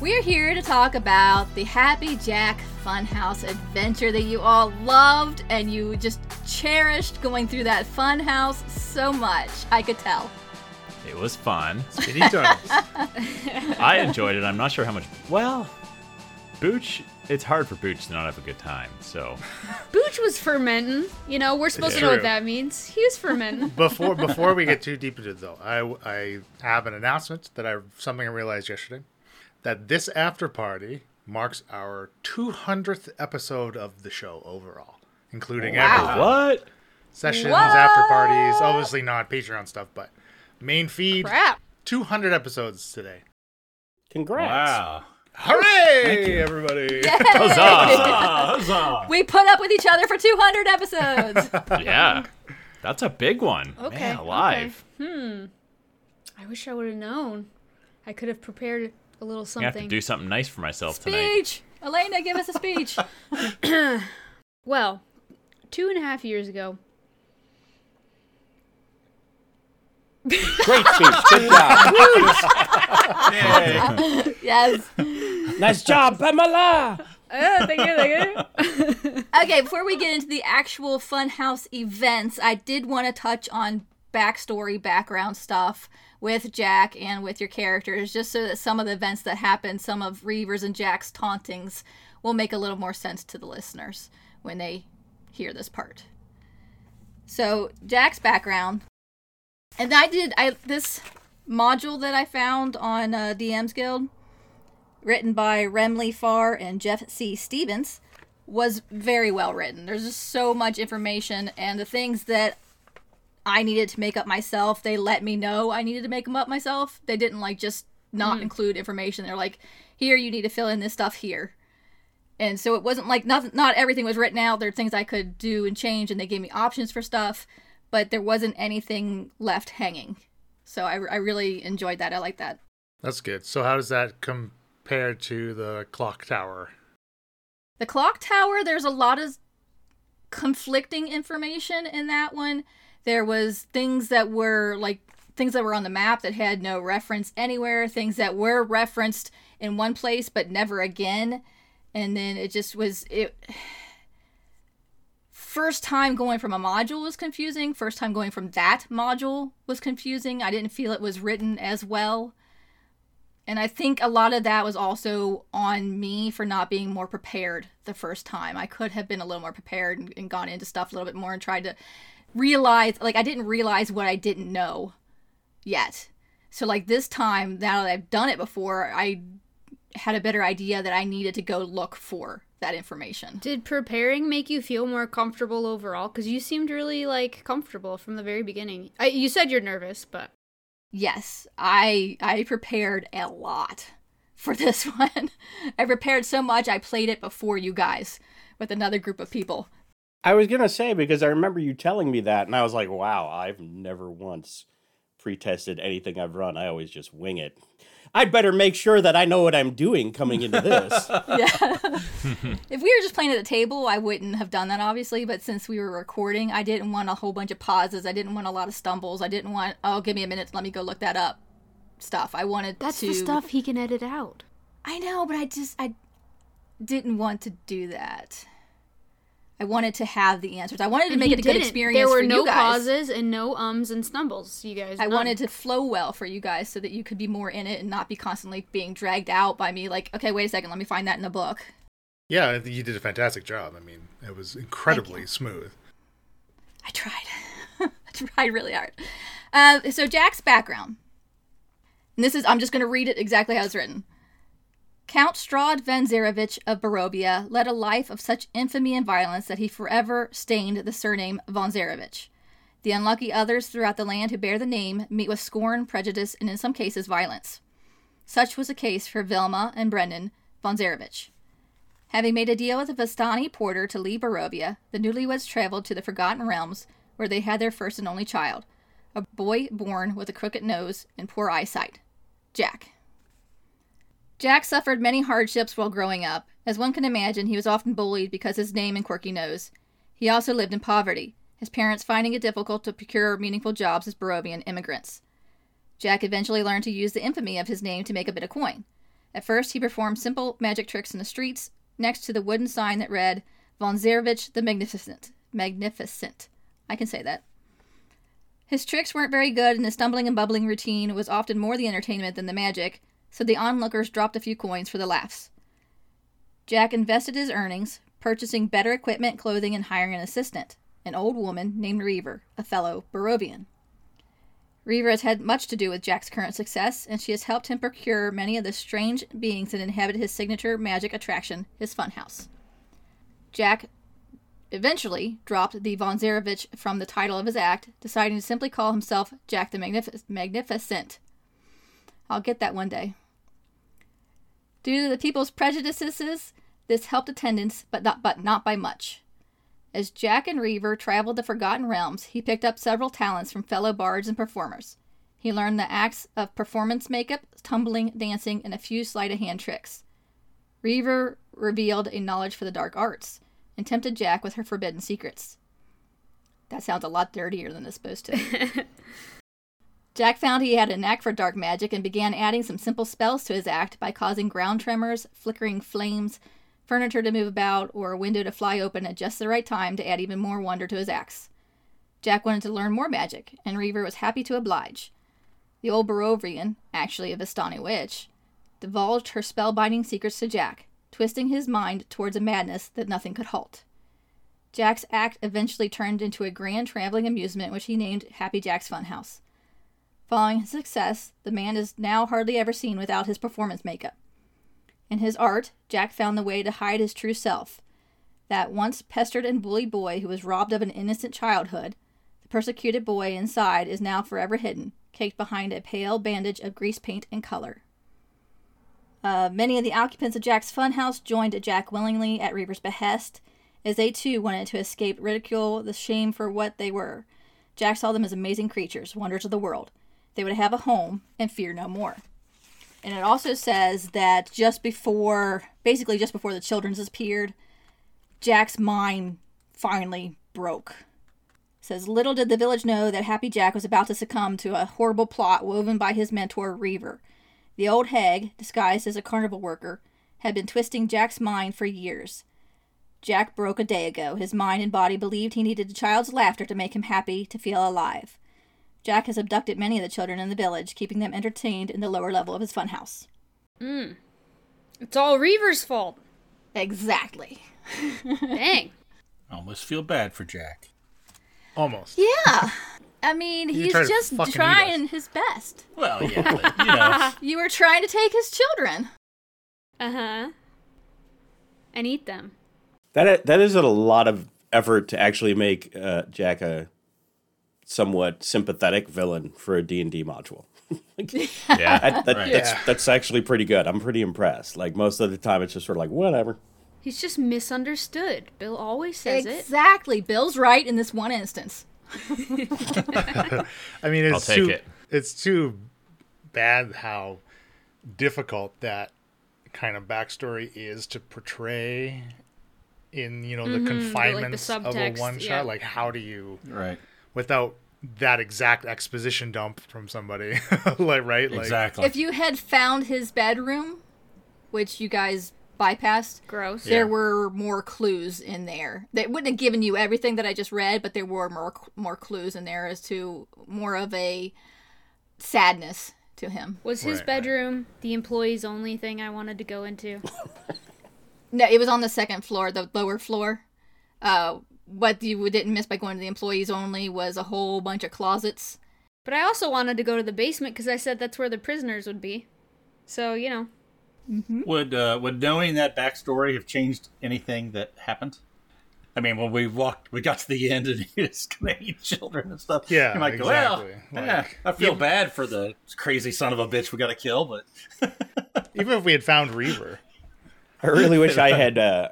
We're here to talk about the Happy Jack Funhouse adventure that you all loved and you just cherished going through that funhouse so much. I could tell. It was fun. Speedy turtles. I enjoyed it. I'm not sure how much. Well, Booch, it's hard for Booch to not have a good time. So, Booch was fermenting. You know, we're supposed to know True. what that means. He was fermenting. before before we get too deep into it, though, I I have an announcement that I something I realized yesterday that this after party marks our 200th episode of the show overall, including everything. what? sessions, after parties, obviously not Patreon stuff, but main feed. Crap. 200 episodes today. Congrats. Wow. Hooray, everybody! Huzzah! Huzzah. We put up with each other for 200 episodes. yeah. That's a big one. Okay. Man, alive. Hmm. I wish I would have known. I could have prepared a little I have to something. do something nice for myself tonight. speech. Elena, give us a speech. Well, two and a half years ago, Great speech. Good job. yes. nice job, Pamela. uh, thank you, thank you. Okay, before we get into the actual Funhouse events, I did want to touch on backstory, background stuff with Jack and with your characters, just so that some of the events that happen, some of Reavers and Jack's tauntings, will make a little more sense to the listeners when they hear this part. So, Jack's background, and I did I this module that I found on uh, DM's Guild, written by Remley Farr and Jeff C. Stevens was very well written. There's just so much information, and the things that I needed to make up myself, they let me know I needed to make them up myself. They didn't like just not hmm. include information. They're like, here you need to fill in this stuff here. And so it wasn't like not not everything was written out. There are things I could do and change, and they gave me options for stuff, but there wasn't anything left hanging. So I, I really enjoyed that. I like that. That's good. So how does that compare to the clock tower? The clock tower, there's a lot of conflicting information in that one. There was things that were like things that were on the map that had no reference anywhere, things that were referenced in one place but never again. And then it just was it first time going from a module was confusing. First time going from that module was confusing. I didn't feel it was written as well. And I think a lot of that was also on me for not being more prepared the first time. I could have been a little more prepared and, and gone into stuff a little bit more and tried to realize, like, I didn't realize what I didn't know yet. So, like, this time, now that I've done it before, I had a better idea that I needed to go look for that information. Did preparing make you feel more comfortable overall? Because you seemed really like comfortable from the very beginning. I, you said you're nervous, but Yes, I I prepared a lot for this one. I prepared so much I played it before you guys with another group of people. I was gonna say because I remember you telling me that, and I was like, "Wow, I've never once pre-tested anything I've run. I always just wing it." I'd better make sure that I know what I'm doing coming into this. Yeah. if we were just playing at the table, I wouldn't have done that obviously, but since we were recording, I didn't want a whole bunch of pauses. I didn't want a lot of stumbles. I didn't want, oh, give me a minute, let me go look that up stuff. I wanted that's to the stuff he can edit out. I know, but I just I didn't want to do that. I wanted to have the answers. I wanted to make it a good didn't. experience There were for no you guys. pauses and no ums and stumbles. You guys. I none. wanted to flow well for you guys so that you could be more in it and not be constantly being dragged out by me like, okay, wait a second, let me find that in the book. Yeah, you did a fantastic job. I mean, it was incredibly smooth. I tried. I tried really hard. Uh, so Jack's background. And this is I'm just going to read it exactly how it's written. Count Strahd von Zarovich of Barovia led a life of such infamy and violence that he forever stained the surname von Zarovich. The unlucky others throughout the land who bear the name meet with scorn, prejudice, and in some cases violence. Such was the case for Vilma and Brendan von Zarovich. Having made a deal with a Vistani porter to leave Barovia, the newlyweds traveled to the Forgotten Realms, where they had their first and only child, a boy born with a crooked nose and poor eyesight, Jack. Jack suffered many hardships while growing up. As one can imagine, he was often bullied because his name and quirky nose. He also lived in poverty, his parents finding it difficult to procure meaningful jobs as Barovian immigrants. Jack eventually learned to use the infamy of his name to make a bit of coin. At first, he performed simple magic tricks in the streets next to the wooden sign that read Von Zarovich the Magnificent. Magnificent. I can say that. His tricks weren't very good, and his stumbling and bubbling routine was often more the entertainment than the magic, so the onlookers dropped a few coins for the laughs. Jack invested his earnings, purchasing better equipment, clothing, and hiring an assistant, an old woman named Reaver, a fellow Barovian. Reaver has had much to do with Jack's current success, and she has helped him procure many of the strange beings that inhabit his signature magic attraction, his funhouse. Jack eventually dropped the Von Zarovich from the title of his act, deciding to simply call himself Jack the Magnific- Magnificent. I'll get that one day. Due to the people's prejudices, this helped attendance, but not, but not by much. As Jack and Reaver traveled the Forgotten Realms, he picked up several talents from fellow bards and performers. He learned the acts of performance makeup, tumbling, dancing, and a few sleight of hand tricks. Reaver revealed a knowledge for the dark arts and tempted Jack with her forbidden secrets. That sounds a lot dirtier than it's supposed to. Jack found he had a knack for dark magic and began adding some simple spells to his act by causing ground tremors, flickering flames, furniture to move about, or a window to fly open at just the right time to add even more wonder to his acts. Jack wanted to learn more magic, and Reaver was happy to oblige. The old Barovian, actually a Vistani witch, divulged her spellbinding secrets to Jack, twisting his mind towards a madness that nothing could halt. Jack's act eventually turned into a grand traveling amusement which he named Happy Jack's Funhouse. Following his success, the man is now hardly ever seen without his performance makeup. In his art, Jack found the way to hide his true self. That once pestered and bullied boy who was robbed of an innocent childhood, the persecuted boy inside is now forever hidden, caked behind a pale bandage of grease paint and color. Uh, many of the occupants of Jack's funhouse joined Jack willingly at Reaver's behest, as they too wanted to escape ridicule, the shame for what they were. Jack saw them as amazing creatures, wonders of the world. They would have a home and fear no more. And it also says that just before, basically just before the children disappeared, Jack's mind finally broke. It says little did the village know that Happy Jack was about to succumb to a horrible plot woven by his mentor Reaver. The old hag, disguised as a carnival worker, had been twisting Jack's mind for years. Jack broke a day ago. His mind and body believed he needed a child's laughter to make him happy, to feel alive. Jack has abducted many of the children in the village, keeping them entertained in the lower level of his funhouse. It's all Reaver's fault. Exactly. Dang. I almost feel bad for Jack. Almost. Yeah. I mean, You he's try to just trying his best. Well, yeah, but, you know. You were trying to take his children. Uh huh. And eat them. That that is a lot of effort to actually make uh, Jack a somewhat sympathetic villain for a D and D module. Yeah. That, that, Right. That's Yeah. that's actually pretty good. I'm pretty impressed. Like most of the time, it's just sort of like whatever. He's just misunderstood. Bill always says it. exactly. Bill's right in this one instance. I mean, it's I'll take too, it. It's too bad how difficult that kind of backstory is to portray in you know the mm-hmm. confinements of a one shot. yeah. Like, how do you Right. without that exact exposition dump from somebody, like right? Like, Exactly. If you had found his bedroom, which you guys bypassed, Gross. Yeah. there were more clues in there. They wouldn't have given you everything that I just read, but there were more more clues in there as to more of a sadness to him. Was his Right, right. bedroom the employees only thing I wanted to go into? No, it was on the second floor, the lower floor. Uh, what you didn't miss by going to the employees only was a whole bunch of closets. But I also wanted to go to the basement because I said that's where the prisoners would be. So, you know. Would uh, would knowing that backstory have changed anything that happened? I mean, when we walked, we got to the end, and he was going to eat children and stuff. Yeah, you might go, well, exactly. yeah, I feel even- bad for the crazy son of a bitch we got to kill, but Even if we had found Reaver, I really wish I had uh,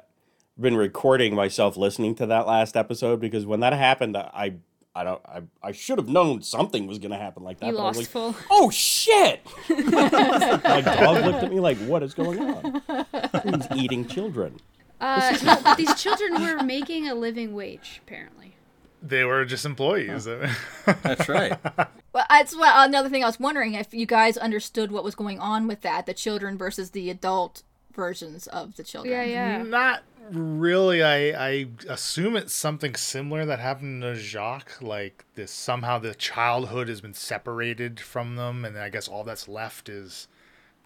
been recording myself listening to that last episode because when that happened, I I don't I, I should have known something was going to happen like that. You but I was lost like, full. Oh shit! My dog looked at me like, "What is going on?" He's eating children. Uh, no, these children were making a living wage, apparently. They were just employees. That's right. Well, that's what another thing I was wondering if you guys understood what was going on with that, the children versus the adult versions of the children. Yeah, yeah. Not really. I I assume it's something similar that happened to Jacques. Like this, somehow the childhood has been separated from them, and I guess all that's left is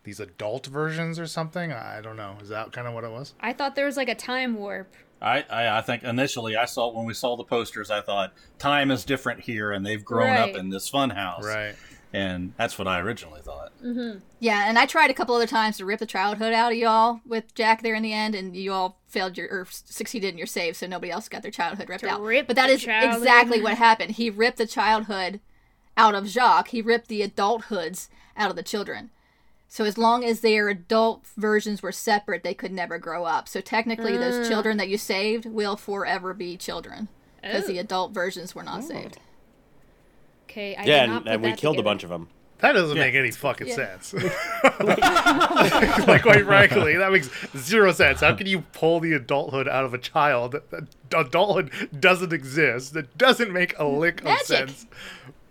these adult versions or something. I don't know. Is that kind of what it was? I thought there was like a time warp. I, I I think initially I saw when we saw the posters, I thought time is different here, and they've grown Right. up in this fun house, Right. And that's what I originally thought. Yeah, and I tried a couple other times to rip the childhood out of y'all with Jack there in the end, and you all failed your or succeeded in your save, so nobody else got their childhood ripped To out. rip but that is childhood. exactly what happened. He ripped the childhood out of Jacques. He ripped the adulthoods out of the children. So as long as their adult versions were separate, they could never grow up. So technically, Ah. those children that you saved will forever be children because Oh. the adult versions were not saved. Okay, I yeah, did not and, put and we that killed a bunch of them. That doesn't Yeah. make any fucking Yeah. sense. like, quite frankly, that makes zero sense. How can you pull the adulthood out of a child? Adulthood doesn't exist. That doesn't make a lick of sense.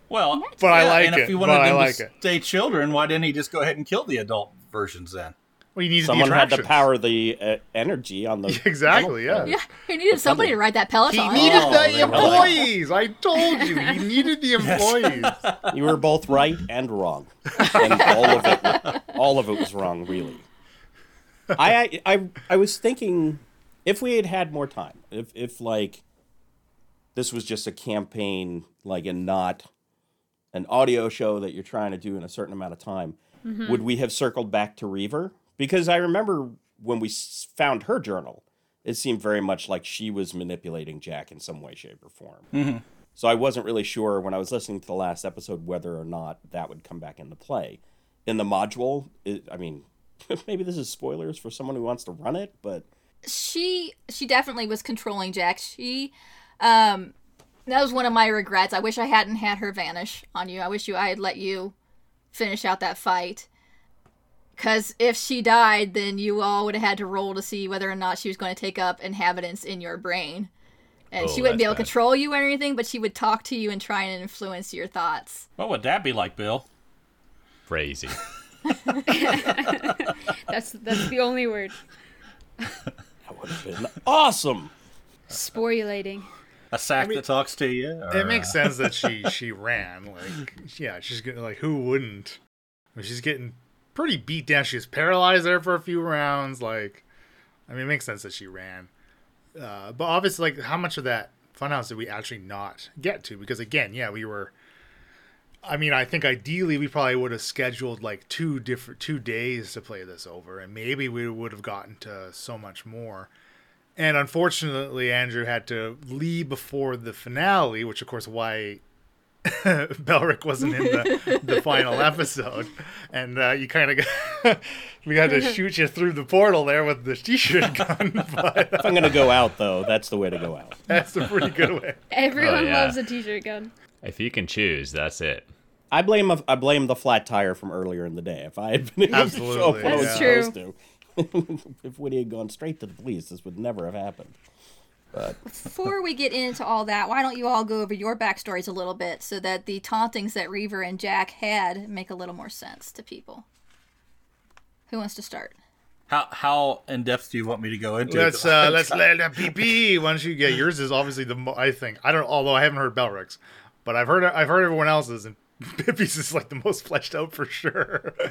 Well, But I yeah, like and it, if he but wanted I them like to it. stay children, why didn't he just go ahead and kill the adult versions then? Well, you need Someone the had to power the uh, energy on the Exactly, yeah. Yeah, he needed somebody to ride that Peloton. He needed Oh, the they were like- employees. I told you, he needed the employees. You were both right and wrong, and all of it, all of it was wrong, really. I, I, I was thinking, if we had had more time, if, if like, this was just a campaign, like, and not an audio show that you're trying to do in a certain amount of time, would we have circled back to Reaver? Because I remember when we found her journal, it seemed very much like she was manipulating Jack in some way, shape, or form. So I wasn't really sure when I was listening to the last episode whether or not that would come back into play. In the module, it, I mean, maybe this is spoilers for someone who wants to run it, but she she definitely was controlling Jack. She um that was one of my regrets. I wish I hadn't had her vanish on you. I wish you I had let you finish out that fight. Cuz if she died, then you all would have had to roll to see whether or not she was going to take up inhabitants in your brain. And Oh, she wouldn't be able that's to control you or anything, but she would talk to you and try and influence your thoughts. What would that be like, Bill? Crazy. That's that's the only word. that would have been awesome. Sporulating. A sack that talks to you? Or, It makes uh, sense that she she ran. Like, yeah, she's getting like who wouldn't? I mean, she's getting pretty beat down. She was paralyzed there for a few rounds. Like, I mean, it makes sense that she ran. Uh, but obviously, like, how much of that funhouse did we actually not get to? Because again, yeah, we were. I mean, I think ideally we probably would have scheduled like two different two days to play this over, and maybe we would have gotten to so much more. And unfortunately, Andrew had to leave before the finale, which of course why Belric wasn't in the, the final episode. And uh, you kind of we had to shoot you through the portal there with the t-shirt gun, but If I'm going to go out, though, that's the way to go out. that's a pretty good way. Everyone yeah. loves a t-shirt gun. If you can choose, that's it. I blame a, I blame the flat tire from earlier in the day. If I had been able to show up Absolutely, when I was supposed to, if Woody had gone straight to the police, this would never have happened. But Before we get into all that, why don't you all go over your backstories a little bit so that the tauntings that Reaver and Jack had make a little more sense to people? Who wants to start? How how in depth do you want me to go into? Let's uh, let's let the PP. Why don't you get yours? Is obviously the mo- I think I don't. Although I haven't heard Belric's, but I've heard I've heard everyone else's, and Pippi's is like the most fleshed out for sure.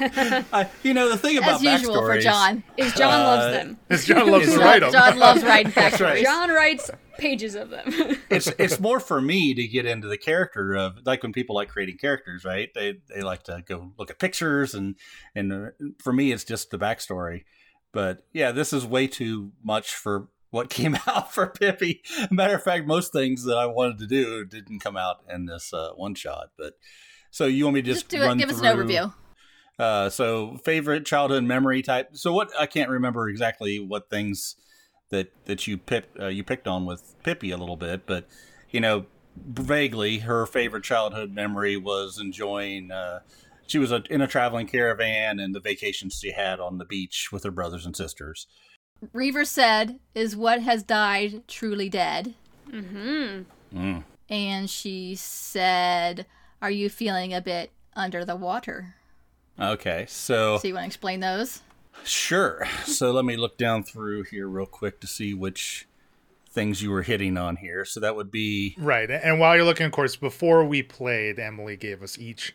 I- you know the thing about As usual for John. Is John Uh, loves them. This John loves to John- write 'em. John loves writing backstories. John writes pages of them. it's it's more for me to get into the character of like when people like creating characters, right? They they like to go look at pictures and and uh, for me it's just the backstory. But yeah, this is way too much for what came out for Pippi. Matter of fact, most things that I wanted to do didn't come out in this uh, one shot. But so you want me to just, Just do it. run Give us an overview. Uh, so favorite childhood memory type. So what I can't remember exactly what things that that you picked uh, you picked on with Pippi a little bit, but you know vaguely her favorite childhood memory was enjoying. Uh, she was a, in a traveling caravan and the vacations she had on the beach with her brothers and sisters. Reaver said, "Is what has died truly dead?" Mm-hmm. And she said, Are you feeling a bit under the water? Okay, so So you want to explain those? Sure. So let me look down through here real quick to see which things you were hitting on here. So that would be Right. And while you're looking, of course, before we played, Emily gave us each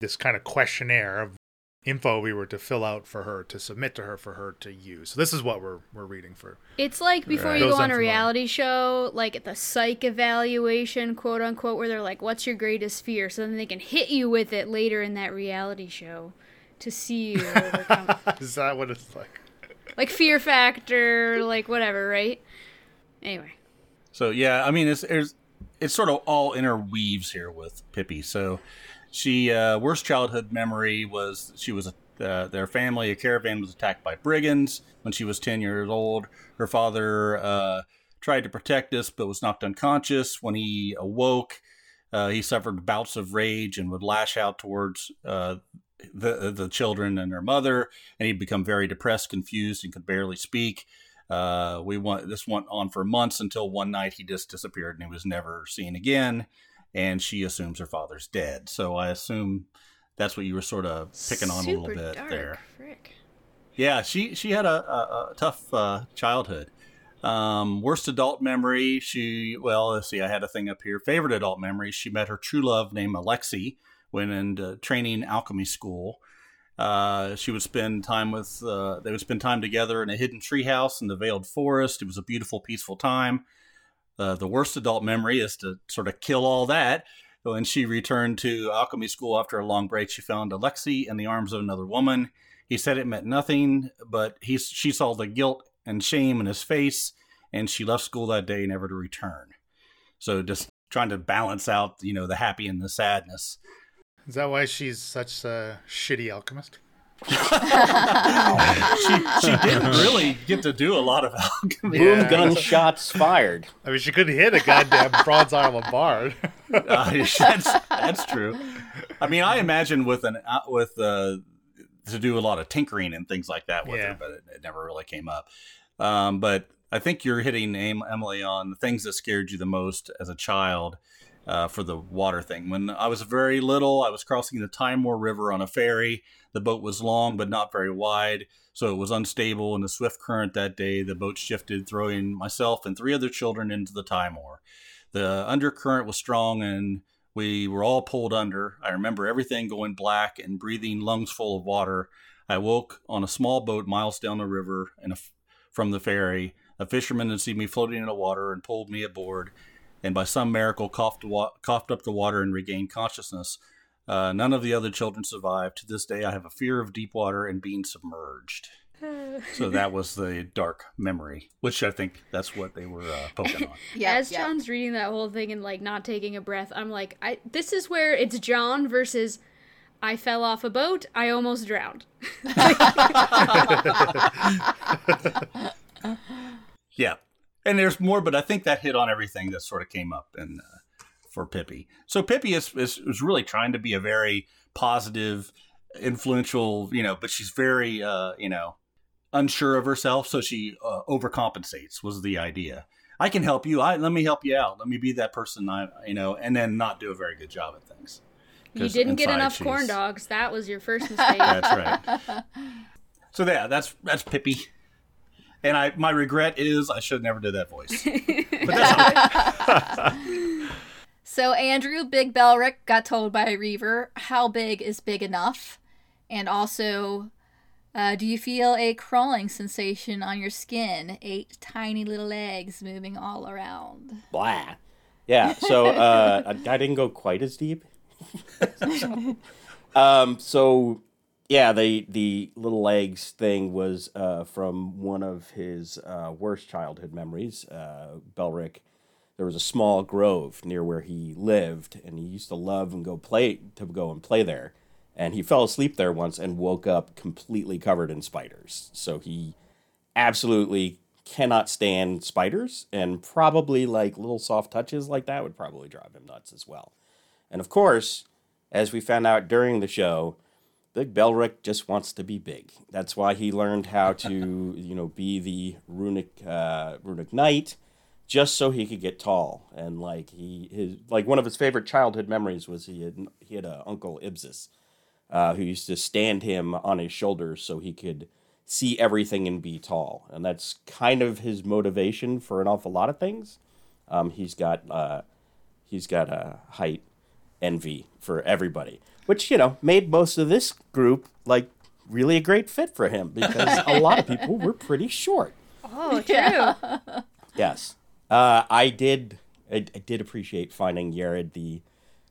this kind of questionnaire of info we were to fill out for her to submit to her for her to use. So this is what we're we're reading for. It's like before Right. you Those go on a reality show, like at the psych evaluation, quote unquote, where they're like, "What's your greatest fear?" So then they can hit you with it later in that reality show to see you overcome, Is that what it's like? like fear factor, like whatever, right? Anyway, So yeah, I mean it's it's, it's sort of all interweaves here with Pippi. So she uh, worst childhood memory was she was uh, their family a caravan was attacked by brigands when she was ten years old. Her father uh, tried to protect us but was knocked unconscious. When he awoke, uh, he suffered bouts of rage and would lash out towards uh, the the children and their mother, and he'd become very depressed, confused, and could barely speak. Uh, we want this went on for months until one night he just disappeared and he was never seen again. And she assumes her father's dead. So I assume that's what you were sort of picking on a little bit dark. there. Frick. Yeah, she she had a, a, a tough uh, childhood. Um, worst adult memory. She well, let's see. I had a thing up here. Favorite adult memory. She met her true love named Alexi when in training alchemy school. Uh, she would spend time with. Uh, they would spend time together in a hidden treehouse in the veiled forest. It was a beautiful, peaceful time. The worst adult memory is to sort of kill all that. When she returned to alchemy school after a long break, she found Alexi in the arms of another woman. He said it meant nothing, but he she saw the guilt and shame in his face, and she left school that day never to return. So just trying to balance out, you know, the happy and the sadness. Is that why she's such a shitty alchemist? She she didn't really get to do a lot of alchemy. Boom, Yeah. gunshots fired. I mean, she couldn't hit a goddamn bronze arm of bard. Uh, that's that's true. I mean, I imagine with an uh, with uh, to do a lot of tinkering and things like that with Yeah. her, but it, it never really came up. Um, but I think you're hitting Emily on the things that scared you the most as a child uh, for the water thing. When I was very little, I was crossing the Timor River on a ferry. The boat was long but not very wide, so it was unstable in the swift current that day. The boat shifted, throwing myself and three other children into the Timor. The undercurrent was strong and we were all pulled under. I remember everything going black and breathing lungs full of water. I woke on a small boat miles down the river and from the ferry. A fisherman had seen me floating in the water and pulled me aboard, and by some miracle coughed, wa- coughed up the water and regained consciousness. Uh, none of the other children survived. To this day, I have a fear of deep water and being submerged. so that was the dark memory, which I think that's what they were uh, poking on. Yeah. As yeah. John's reading that whole thing and like not taking a breath, I'm like, I this is where it's John versus I fell off a boat, I almost drowned. Yeah, and there's more, but I think that hit on everything that sort of came up and. uh, for Pippi. So Pippi is, is is really trying to be a very positive, influential, you know, but she's very, uh, you know, unsure of herself, so she uh, overcompensates. Was the idea? I can help you. I let me help you out. Let me be that person. I, you know, and then not do a very good job at things. You didn't get enough she's- corn dogs. That was your first mistake. That's right. So yeah, that's that's Pippi. And I my regret is I should have never did that voice. But that's all right. So Andrew Big Belric got told by Reaver, "How big is big enough?" And also, uh, do you feel a crawling sensation on your skin? Eight tiny little legs moving all around. Blah. Yeah, so uh, I, I didn't go quite as deep. um, so yeah, the the little legs thing was uh, from one of his uh, worst childhood memories. Uh, Belric, there was a small grove near where he lived, and he used to love and go play to go and play there. And he fell asleep there once and woke up completely covered in spiders. So he absolutely cannot stand spiders, and probably like little soft touches like that would probably drive him nuts as well. And of course, as we found out during the show, Big Belric just wants to be big. That's why he learned how to, you know, be the runic uh, runic knight, just so he could get tall. And like he his like one of his favorite childhood memories was he had he had a uncle Ibsis uh, who used to stand him on his shoulders so he could see everything and be tall. And that's kind of his motivation for an awful lot of things. Um, he's got uh, he's got a height envy for everybody, which you know made most of this group like really a great fit for him because a lot of people were pretty short. Oh, true. Yes, uh, I did. I, I did appreciate finding Yared the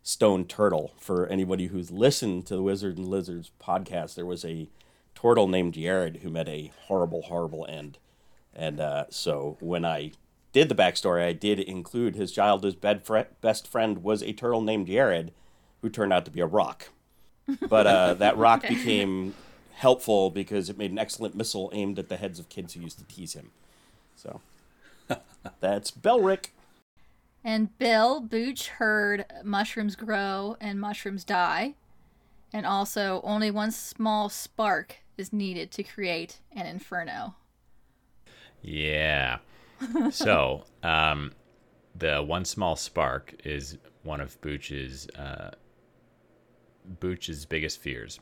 stone turtle. For anybody who's listened to the Wizard and Lizards podcast, there was a turtle named Yared who met a horrible, horrible end. And uh, so when I did the backstory, I did include his childhood best friend was a turtle named Yared, who turned out to be a rock. But uh, that rock became helpful because it made an excellent missile aimed at the heads of kids who used to tease him. So that's Belric. And Bill Booch heard mushrooms grow and mushrooms die. And also, only one small spark is needed to create an inferno. Yeah. so, um, the one small spark is one of Booch's uh, Booch's biggest fears,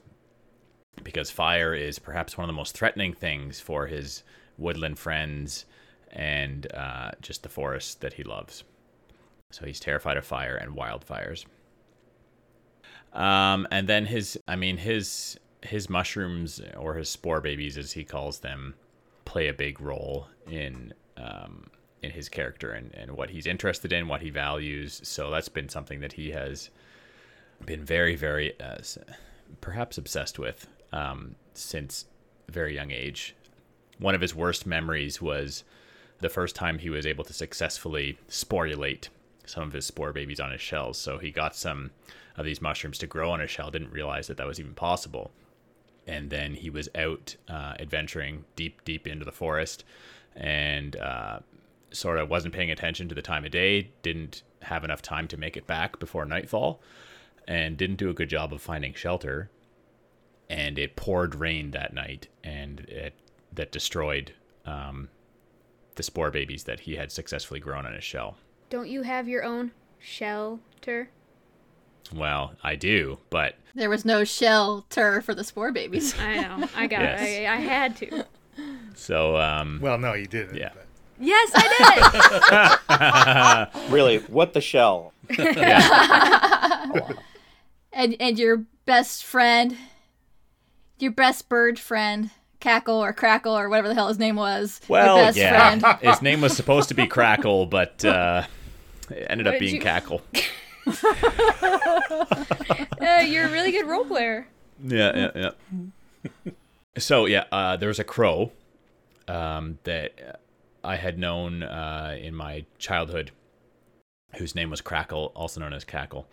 because fire is perhaps one of the most threatening things for his woodland friends and uh, just the forest that he loves. So he's terrified of fire and wildfires. Um, and then his, I mean, his his mushrooms or his spore babies, as he calls them, play a big role in um, in his character and, and what he's interested in, what he values. So that's been something that he has been very, very, uh, perhaps obsessed with um, since very young age. One of his worst memories was the first time he was able to successfully sporulate some of his spore babies on his shells. So he got some of these mushrooms to grow on his shell, didn't realize that that was even possible. And then he was out uh, adventuring deep, deep into the forest and uh, sort of wasn't paying attention to the time of day, didn't have enough time to make it back before nightfall, and didn't do a good job of finding shelter. And it poured rain that night, and it that destroyed um, the spore babies that he had successfully grown on his shell. Don't you have your own shelter? Well, I do, but There was no shelter for the spore babies. I know. I got Yes. it. I, I had to. so um, Well, no, you didn't. Yeah. but- yes, I did. Really, what the shell? and and your best friend, your best bird friend, Cackle or Crackle or whatever the hell his name was. well, best yeah, friend. his name was supposed to be Crackle, but uh, it ended What up being you- Cackle. Uh, you're a really good role player. Yeah, yeah, yeah. so yeah, uh, there was a crow um, that I had known uh, in my childhood, whose name was Crackle, also known as Cackle,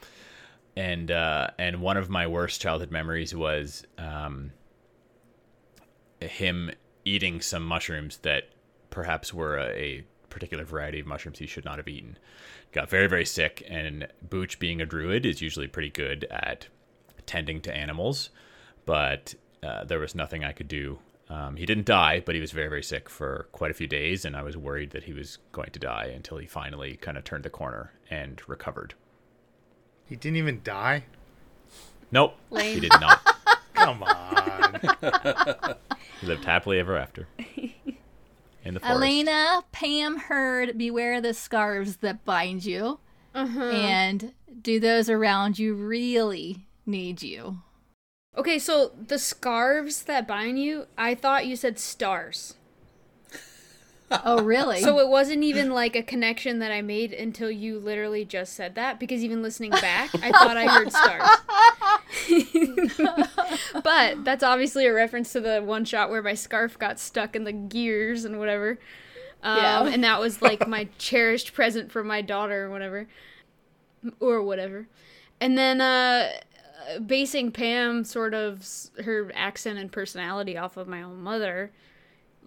and uh, and one of my worst childhood memories was um, him eating some mushrooms that perhaps were a, a particular variety of mushrooms he should not have eaten. Got very very sick, and Booch, being a druid, is usually pretty good at tending to animals, but uh, there was nothing I could do. Um, he didn't die, but he was very, very sick for quite a few days, and I was worried that he was going to die until he finally kind of turned the corner and recovered. He didn't even die. Nope, Lame. he did not. Come on. he lived happily ever after in the forest. Elena, Pam heard beware the scarves that bind you. Uh-huh. And do those around you really need you? Okay, so the scarves that bind you, I thought you said stars. Oh, really? So it wasn't even like a connection that I made until you literally just said that because even listening back, I thought I heard stars. but that's obviously a reference to the one shot where my scarf got stuck in the gears and whatever. Um, Yeah. And that was like my cherished present for my daughter or whatever. Or whatever. And then uh, basing Pam sort of her accent and personality off of my own mother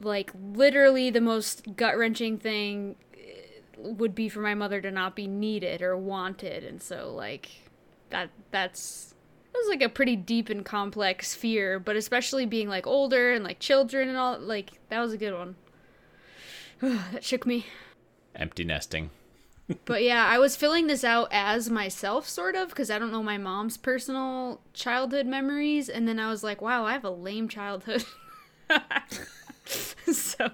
like literally the most gut wrenching thing eh, would be for my mother to not be needed or wanted, and so like that that's that was like a pretty deep and complex fear, but especially being like older and like children and all like that was a good one. that shook me. Empty nesting. But yeah, I was filling this out as myself, sort of, because I don't know my mom's personal childhood memories. And then I was like, wow, I have a lame childhood. so,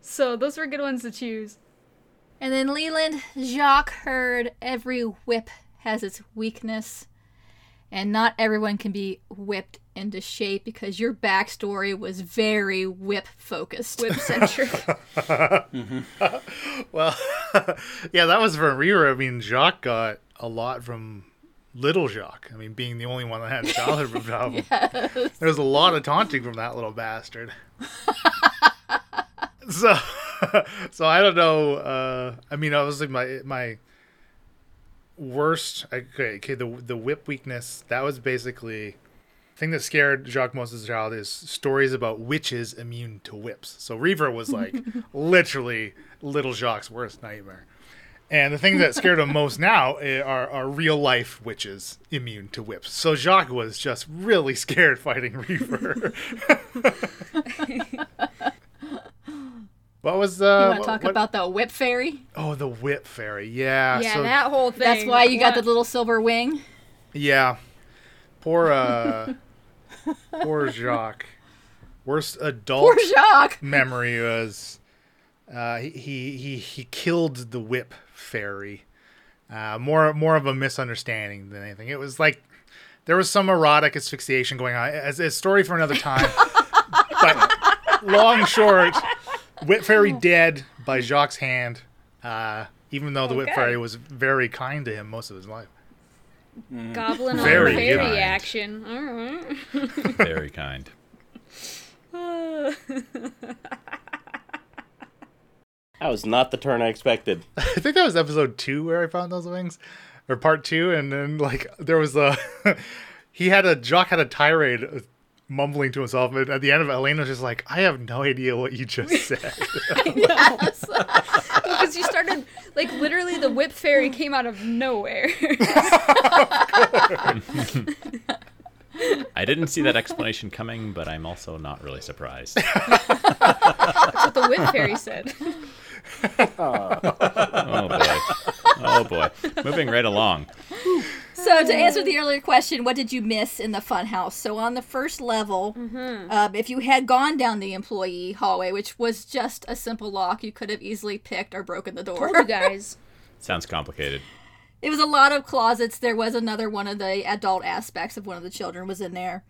so those were good ones to choose. And then Leland, Jacques heard every whip has its weakness, and not everyone can be whipped into shape because your backstory was very whip focused. Whip centric. Well, yeah, that was from Rira. I mean, Jacques got a lot from little Jacques. I mean, being the only one that had a childhood problem. There was a lot of taunting from that little bastard. so, so I don't know. Uh, I mean, obviously, my my worst. Okay, okay, the the whip weakness. That was basically thing that scared Jacques most as a child is stories about witches immune to whips. So Reaver was like literally little Jacques' worst nightmare. And the thing that scared him most now eh, are, are real life witches immune to whips. So Jacques was just really scared fighting Reaver. what was the? You want to talk what- about the whip fairy? Oh, the whip fairy. Yeah. yeah, so, that whole thing. That's why you got the little silver wing. Yeah. Poor uh poor Jacques. Worst adult Poor Jacques. memory was uh he he he, he killed the whip fairy. Uh more more of a misunderstanding than anything. It was like there was some erotic asphyxiation going on. As a story for another time. but long short, Whip Fairy dead by Jacques' hand. Uh even though the Whip Okay. Fairy was very kind to him most of his life. Goblin on Very fairy kind. action. All right. Very kind. That was not the turn I expected. I think that was episode two where I found those wings, or part two, and then like there was a he had a Jacques had a tirade, uh, mumbling to himself, and at the end of it, Elena was just like, "I have no idea what you just said." yes. Because you started, like, literally the whip fairy came out of nowhere. I didn't see that explanation coming, but I'm also not really surprised. That's what the whip fairy said. Oh boy. Oh boy. Moving right along. So to answer the earlier question, what did you miss in the fun house? So on the first level, um, if you had gone down the employee hallway, which was just a simple lock, you could have easily picked or broken the Told door. you guys. Sounds complicated. It was a lot of closets. There was another one of the adult aspects of one of the children was in there.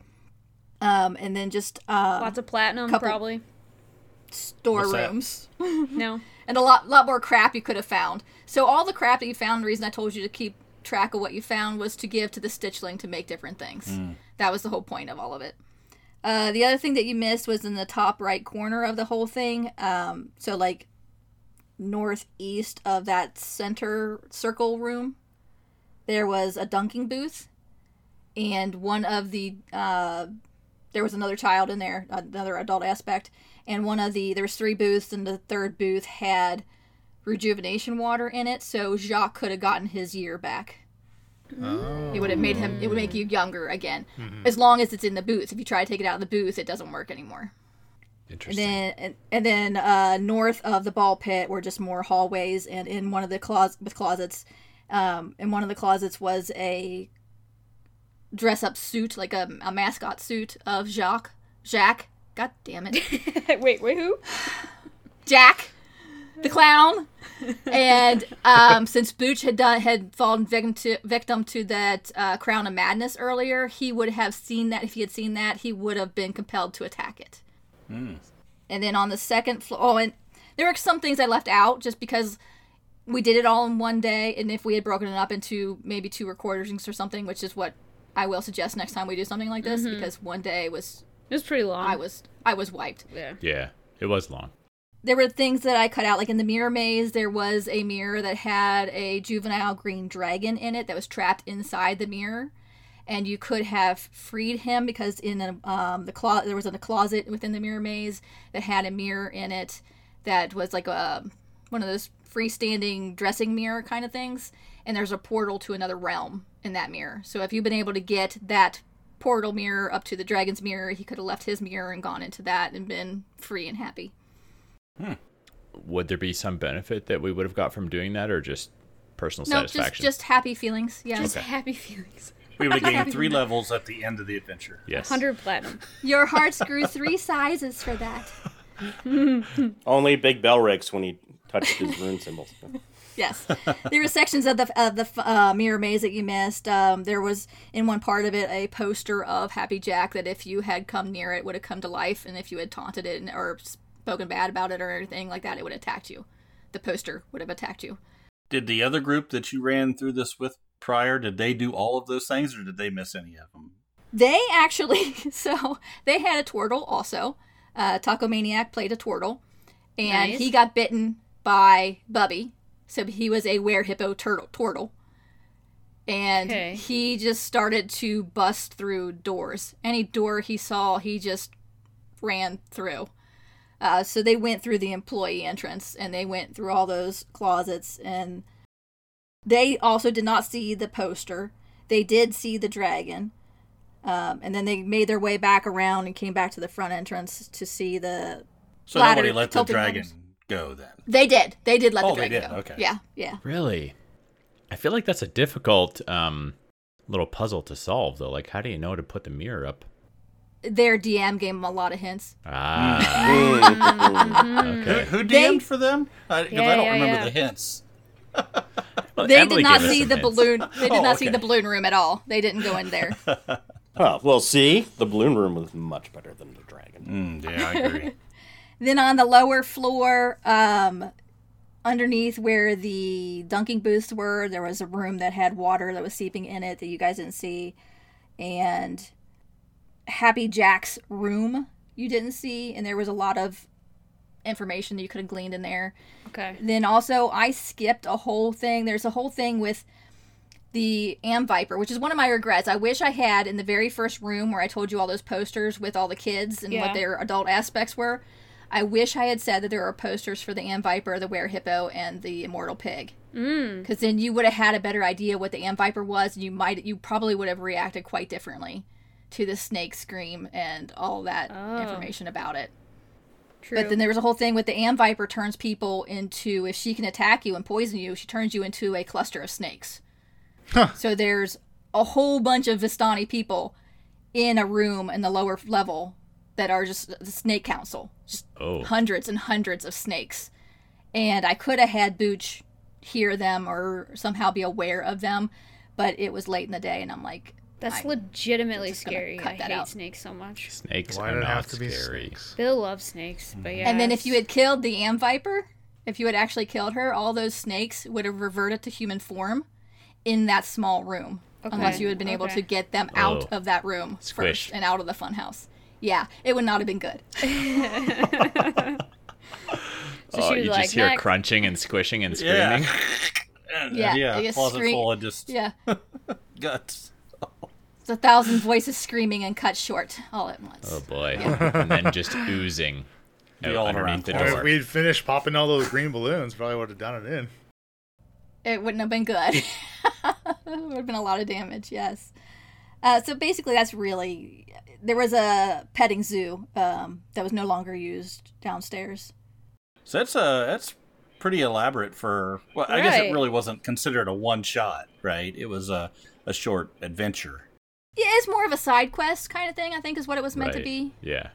Um, and then just uh, Lots of platinum, Couple- probably. storerooms. No. And a lot lot more crap you could have found. So all the crap that you found, the reason I told you to keep track of what you found was to give to the Stitchling to make different things. That was the whole point of all of it. Uh, the other thing that you missed was in the top right corner of the whole thing. Um, so like northeast of that center circle room, there was a dunking booth, and one of the uh, there was another child in there, another adult aspect, and one of the there was three booths, and the third booth had rejuvenation water in it, so Jacques could have gotten his year back. It would have made him. It would make you younger again, as long as it's in the booth. If you try to take it out of the booth, it doesn't work anymore. Interesting. And then and, and then uh, north of the ball pit were just more hallways, and in one of the closets with closets, um, in one of the closets was a dress up suit, like a, a mascot suit of Jacques. Jacques. God damn it. wait, wait, who? Jack, the clown. and um, since Booch had done had fallen victim to victim to that uh, crown of madness earlier, he would have seen that. If he had seen that, he would have been compelled to attack it. And then on the second floor, oh, and there were some things I left out just because we did it all in one day, and if we had broken it up into maybe two recordings or something, which is what I will suggest next time we do something like this, because one day was It was pretty long. I was I was wiped Yeah. yeah, it was long. there were things that I cut out, like in the mirror maze, there was a mirror that had a juvenile green dragon in it that was trapped inside the mirror, and you could have freed him because in a, um, the closet there was a closet within the mirror maze that had a mirror in it that was like a one of those freestanding dressing mirror kind of things, and there's a portal to another realm in that mirror. So if you've been able to get that portal mirror up to the dragon's mirror, he could have left his mirror and gone into that and been free and happy. Hmm. would there be some benefit that we would have got from doing that, or just personal No, just satisfaction? just happy feelings. Yeah. Just happy feelings. We would have gained three levels at the end of the adventure. yes. 100 platinum. Your hearts grew three sizes for that. Only Big Belric's when he touched his rune symbols. Yes, there were sections of the of the uh, mirror maze that you missed. Um, there was in one part of it a poster of Happy Jack that if you had come near it would have come to life, and if you had taunted it and, or spoken bad about it or anything like that, it would have attacked you. The poster would have attacked you. Did the other group that you ran through this with prior, did they do all of those things or did they miss any of them? They actually, so they had a Twirtle also. Uh, Taco Maniac played a Twirtle, and Nice. he got bitten by Bubby. So he was a were hippo turtle Twirtle. And Okay. he just started to bust through doors. Any door he saw, he just ran through. Uh, so they went through the employee entrance and they went through all those closets and they also did not see the poster. They did see the dragon. Um, and then they made their way back around and came back to the front entrance to see the. So Ladder, nobody let the dragon ladders. Go then. They did. They did let Oh, the they dragon did, go. okay. Yeah, yeah. Really? I feel like that's a difficult um, little puzzle to solve, though. Like, how do you know to put the mirror up? Their DM gave them a lot of hints. Ah, Who, okay. who DM'd They- for them? Because Yeah, I don't yeah, remember yeah. the hints. Well, They Emily did not see the hints. balloon. They did Oh, not see the balloon room at all. They didn't go in there. Oh, well, see, the balloon room was much better than the dragon. Mm, yeah, I agree. Then on the lower floor, um, underneath where the dunking booths were, there was a room that had water that was seeping in it that you guys didn't see, and Happy Jack's room you didn't see, and there was a lot of information that you could have gleaned in there. Okay. Then also, I skipped a whole thing. There's a whole thing with the Am Viper, which is one of my regrets. I wish I had in the very first room where I told you all those posters with all the kids and Yeah. what their adult aspects were. I wish I had said that there are posters for the Am Viper, the Were Hippo, and the Immortal Pig. Mm. Because then you would have had a better idea what the Am Viper was, and you might, you probably would have reacted quite differently to the snake scream and all that Oh. information about it. True. But then there was a whole thing with the Am Viper turns people into if she can attack you and poison you, she turns you into a cluster of snakes. So there's a whole bunch of Vistani people in a room in the lower level that are just the snake council. Just Oh. hundreds and hundreds of snakes. And I could have had Booch hear them or somehow be aware of them, but it was late in the day and I'm like That's I'm legitimately just scary. cut I that hate out. snakes so much. Snakes Why are not have to be scary. snakes? Bill loves snakes, but yeah. And then if you had killed the Am Viper, if you had actually killed her, all those snakes would have reverted to human form in that small room. Unless you had been able to get them out Oh. of that room Squished. first and out of the funhouse. Yeah, it would not have been good. So oh, you like, just hear "Next." crunching and squishing and Yeah. screaming. And, Yeah, yeah, like a closet scree- full of just Yeah, guts. it's a thousand voices screaming and cut short all at once. Oh boy. and then just oozing The out all-around underneath the closet. Or if door. we'd finished popping all those green balloons, probably would have done it in. It wouldn't have been good. it would have been a lot of damage, yes. Uh, so basically, that's really. There was a petting zoo um, that was no longer used downstairs. So that's uh that's pretty elaborate for well, I guess it really wasn't considered a one shot, right? It was a a short adventure. Yeah, it's more of a side quest kind of thing. I think is what it was meant to be. Yeah.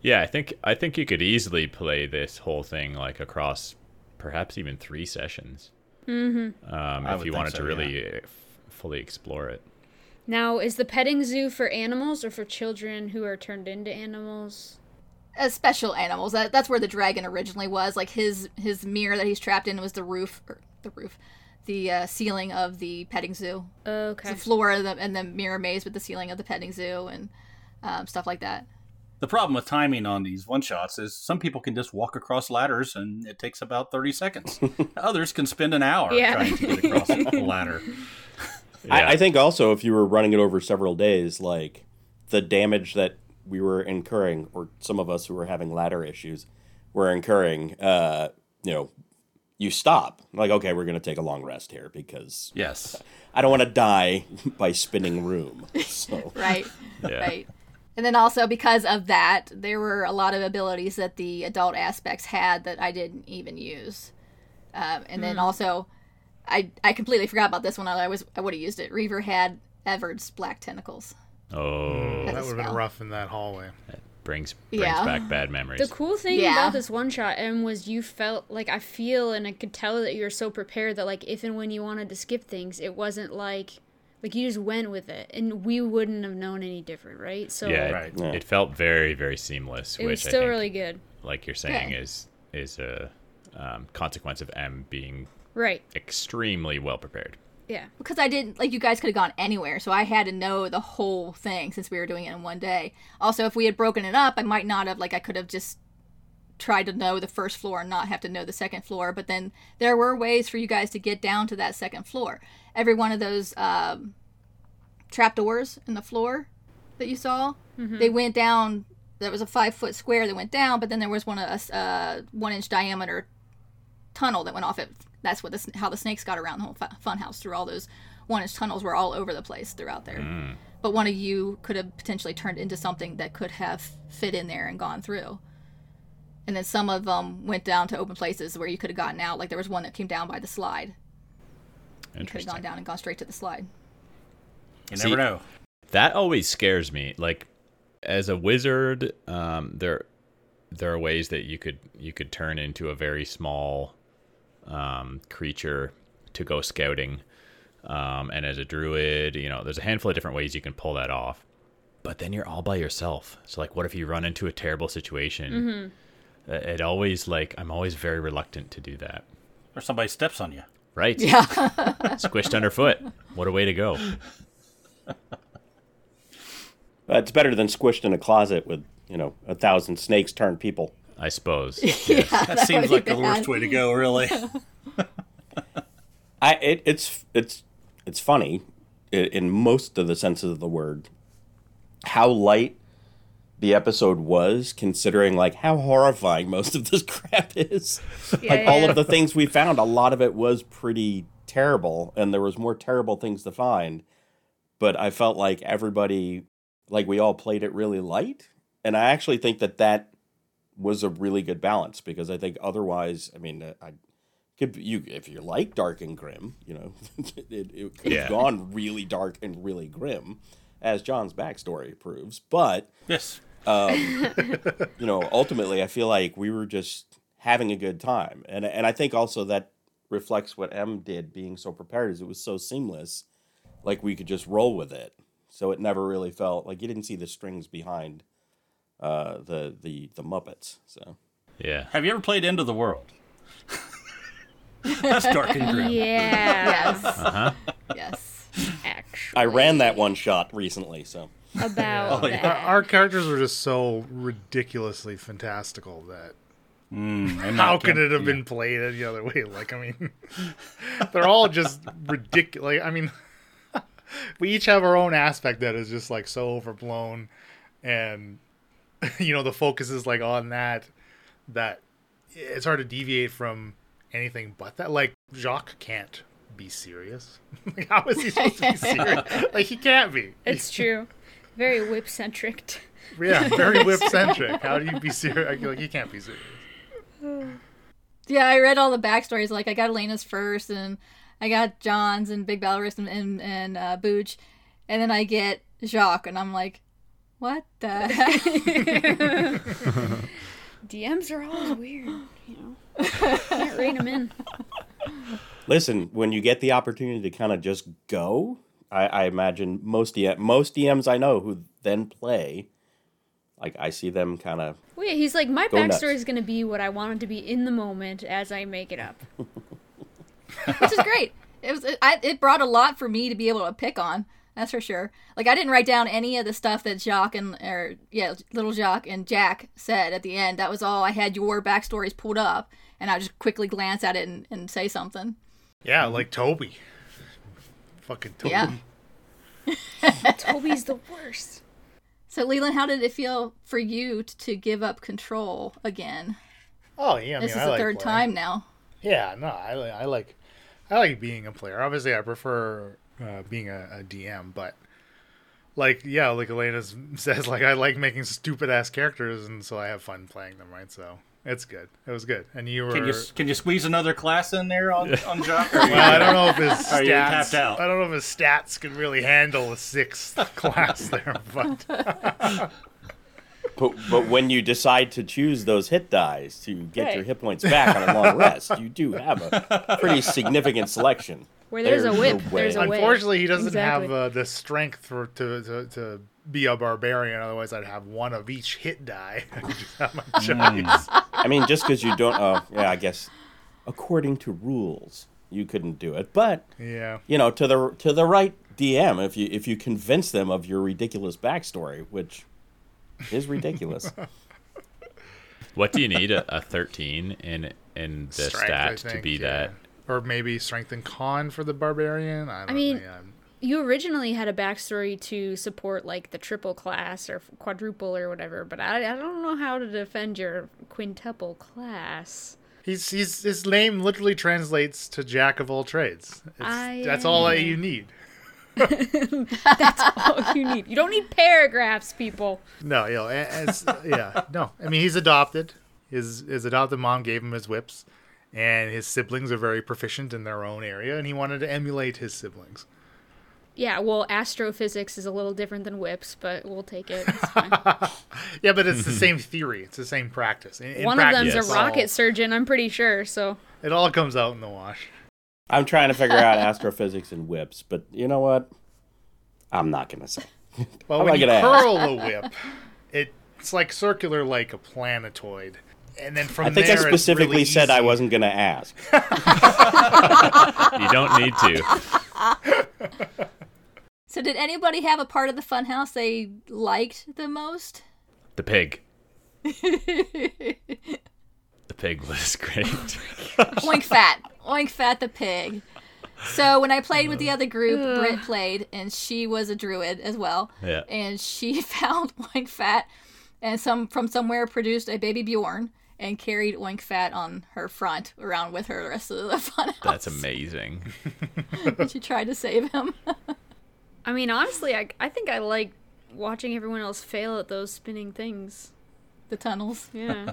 Yeah, I think I think you could easily play this whole thing like across perhaps even three sessions. Mm-hmm. Um, if you wanted so, to really uh, f- fully explore it. Now, is the petting zoo for animals or for children who are turned into animals? As special animals. That, that's where the dragon originally was. Like his his mirror that he's trapped in was the roof, or the roof, the uh, ceiling of the petting zoo. Okay. The floor of the, and the mirror maze with the ceiling of the petting zoo and um, stuff like that. The problem with timing on these one shots is some people can just walk across ladders and it takes about 30 seconds. Others can spend an hour Yeah. trying to get across a ladder. Yeah. I, I think also if you were running it over several days, like the damage that we were incurring, or some of us who were having ladder issues were incurring, uh, you know, you stop. Like, okay, we're going to take a long rest here because Yes. I don't want to die by spinning room. So, Right. Yeah. Right. And then also because of that, there were a lot of abilities that the adult aspects had that I didn't even use. Um, and then also, I I completely forgot about this one. I was I would have used it. Reaver had Evard's black tentacles. Oh, That That's would have been rough in that hallway. That brings brings Yeah. back bad memories. The cool thing Yeah. about this one shot M was you felt like I feel and I could tell that you were so prepared that like if and when you wanted to skip things, it wasn't like like you just went with it and we wouldn't have known any different, right? So yeah, Right. it, Yeah. it felt very very seamless, it was which I still think, really good. like you're saying, Good. is is a um, consequence of M being Right. extremely well prepared. Yeah. because I didn't like you guys could have gone anywhere, so I had to know the whole thing since we were doing it in one day. Also, if we had broken it up, I might not have like I could have just tried to know the first floor and not have to know the second floor. But then there were ways for you guys to get down to that second floor. Every one of those um, trapdoors in the floor that you saw, they went down. There was a five foot square that went down, but then there was one a, a uh, one inch diameter tunnel that went off it. That's what the, how the snakes got around the whole fu- fun house through all those one inch tunnels were all over the place throughout there. But one of you could have potentially turned into something that could have fit in there and gone through. And then some of them went down to open places where you could have gotten out. Like there was one that came down by the slide. You could have gone down and gone straight to the slide. You See- never know. That always scares me. Like as a wizard, um, there there are ways that you could you could turn into a very small um, creature to go scouting. Um, and as a druid, you know, there's a handful of different ways you can pull that off. But then you're all by yourself. So like, what if you run into a terrible situation? Uh, It always like I'm always very reluctant to do that. Or somebody steps on you. Right? Yeah. Squished underfoot. What a way to go. It's better than squished in a closet with you know a thousand snakes turned people. I suppose. That seems like be the worst bad. way to go, really. I it, it's it's it's funny i- in most of the senses of the word how light the episode was considering like how horrifying most of this crap is like all of the things we found a lot of it was pretty terrible and there was more terrible things to find but i felt like everybody like we all played it really light and i actually think that that was a really good balance because i think otherwise i mean i could you if you like dark and grim, you know, it, it could have Yeah. gone really dark and really grim, as John's backstory proves. But yes. um, you know, ultimately, I feel like we were just having a good time, and and I think also that reflects what M did, being so prepared, is it was so seamless, like we could just roll with it. So it never really felt like you didn't see the strings behind uh, the the the Muppets. So Yeah. Have you ever played End of the World? That's dark and grim. Yeah. yes. Uh-huh. Yes. Actually. I ran that one shot recently. So about Oh, yeah. that. Our, our characters were just so ridiculously fantastical that Mm, how could can- it have yeah. been played any other way? Like, I mean, they're all just ridiculous. Like, I mean, we each have our own aspect that is just like so overblown, and you know the focus is like on that. That it's hard to deviate from anything but that. Like Jacques can't be serious. like, how is he supposed to be serious? like he can't be. It's true. Very whip centric. Yeah, very whip centric. How do you be serious? Like he can't be serious. Yeah, I read all the backstories. Like, I got Elena's first, and I got John's and Big Belric and and, and uh, Booch, and then I get Jacques, and I'm like, what the heck? DMs are always weird, you know. Can't rein them in. Listen, when you get the opportunity to kind of just go, I, I imagine most DM, most DMs I know who then play, like I see them kind of. Well, yeah, he's like, my Go nuts. backstory is going to be what I want it to be in the moment as I make it up. which is great. It was it, I, it brought a lot for me to be able to pick on. That's for sure. Like I didn't write down any of the stuff that Jacques and or yeah, little Jacques and Jack said at the end. That was all. I had your backstories pulled up, and I just quickly glance at it and, and say something. Yeah, like Toby. Fucking Toby. Yeah. Toby's the worst. So Leland, how did it feel for you t- to give up control again? Oh yeah, I mean, this is I the like third playing. time now. Yeah, no, I, I like, I like being a player. Obviously, I prefer uh, being a, a DM, but like yeah, like Elena says, like I like making stupid ass characters, and so I have fun playing them, right? So it's good. It was good, and you were. Can you can you squeeze another class in there on on Jacques? Or well, I don't know if his Are you stats. tapped out? I don't know if his stats can really handle a sixth class there, but But, but when you decide to choose those hit dies to get your hit points back on a long rest, you do have a pretty significant selection. Where there's a whip, no there's a way. unfortunately, he doesn't Exactly. have uh, the strength for to, to to be a barbarian. Otherwise, I'd have one of each hit die. I could just have my choice. I mean, just because you don't, uh, yeah, I guess according to rules, you couldn't do it. But Yeah. you know, to the to the right DM, if you if you convince them of your ridiculous backstory, which is ridiculous. What do you need a, a 13 in in the Strength, I stat to be yeah. that? Or maybe strength and con for the barbarian. I, don't mean- yeah. You originally had a backstory to support like the triple class or quadruple or whatever, but I, I don't know how to defend your quintuple class. he's he's his name literally translates to jack of all trades. It's, I- that's all that you need. Oh, you need you don't need paragraphs, people. No, you know, as, yeah, no. I mean, he's adopted. His his adopted mom gave him his whips, and his siblings are very proficient in their own area, and he wanted to emulate his siblings. Yeah, well, astrophysics is a little different than whips, but we'll take it. It's fine. Yeah, but it's the same theory. It's the same practice. In, in One of them's practice, a rocket surgeon, I'm pretty sure. So It all comes out in the wash. I'm trying to figure out astrophysics and whips, but you know what? I'm not gonna say. Well, I'm when not you gonna curl a whip, it, it's like circular, like a planetoid, and then from I think I there, it's specifically really said I wasn't gonna ask. You don't need to. So, did anybody have a part of the funhouse they liked the most? The pig. The pig was great. Oink Fat. Oink Fat the pig. So when I played with the other group, Britt played, and she was a druid as well. Yeah. And she found Oink Fat, and some from somewhere produced a baby Bjorn and carried Oink Fat on her front around with her the rest of the fun. That's amazing. and she tried to save him. I mean, honestly, I I think I like watching everyone else fail at those spinning things. the tunnels. Yeah.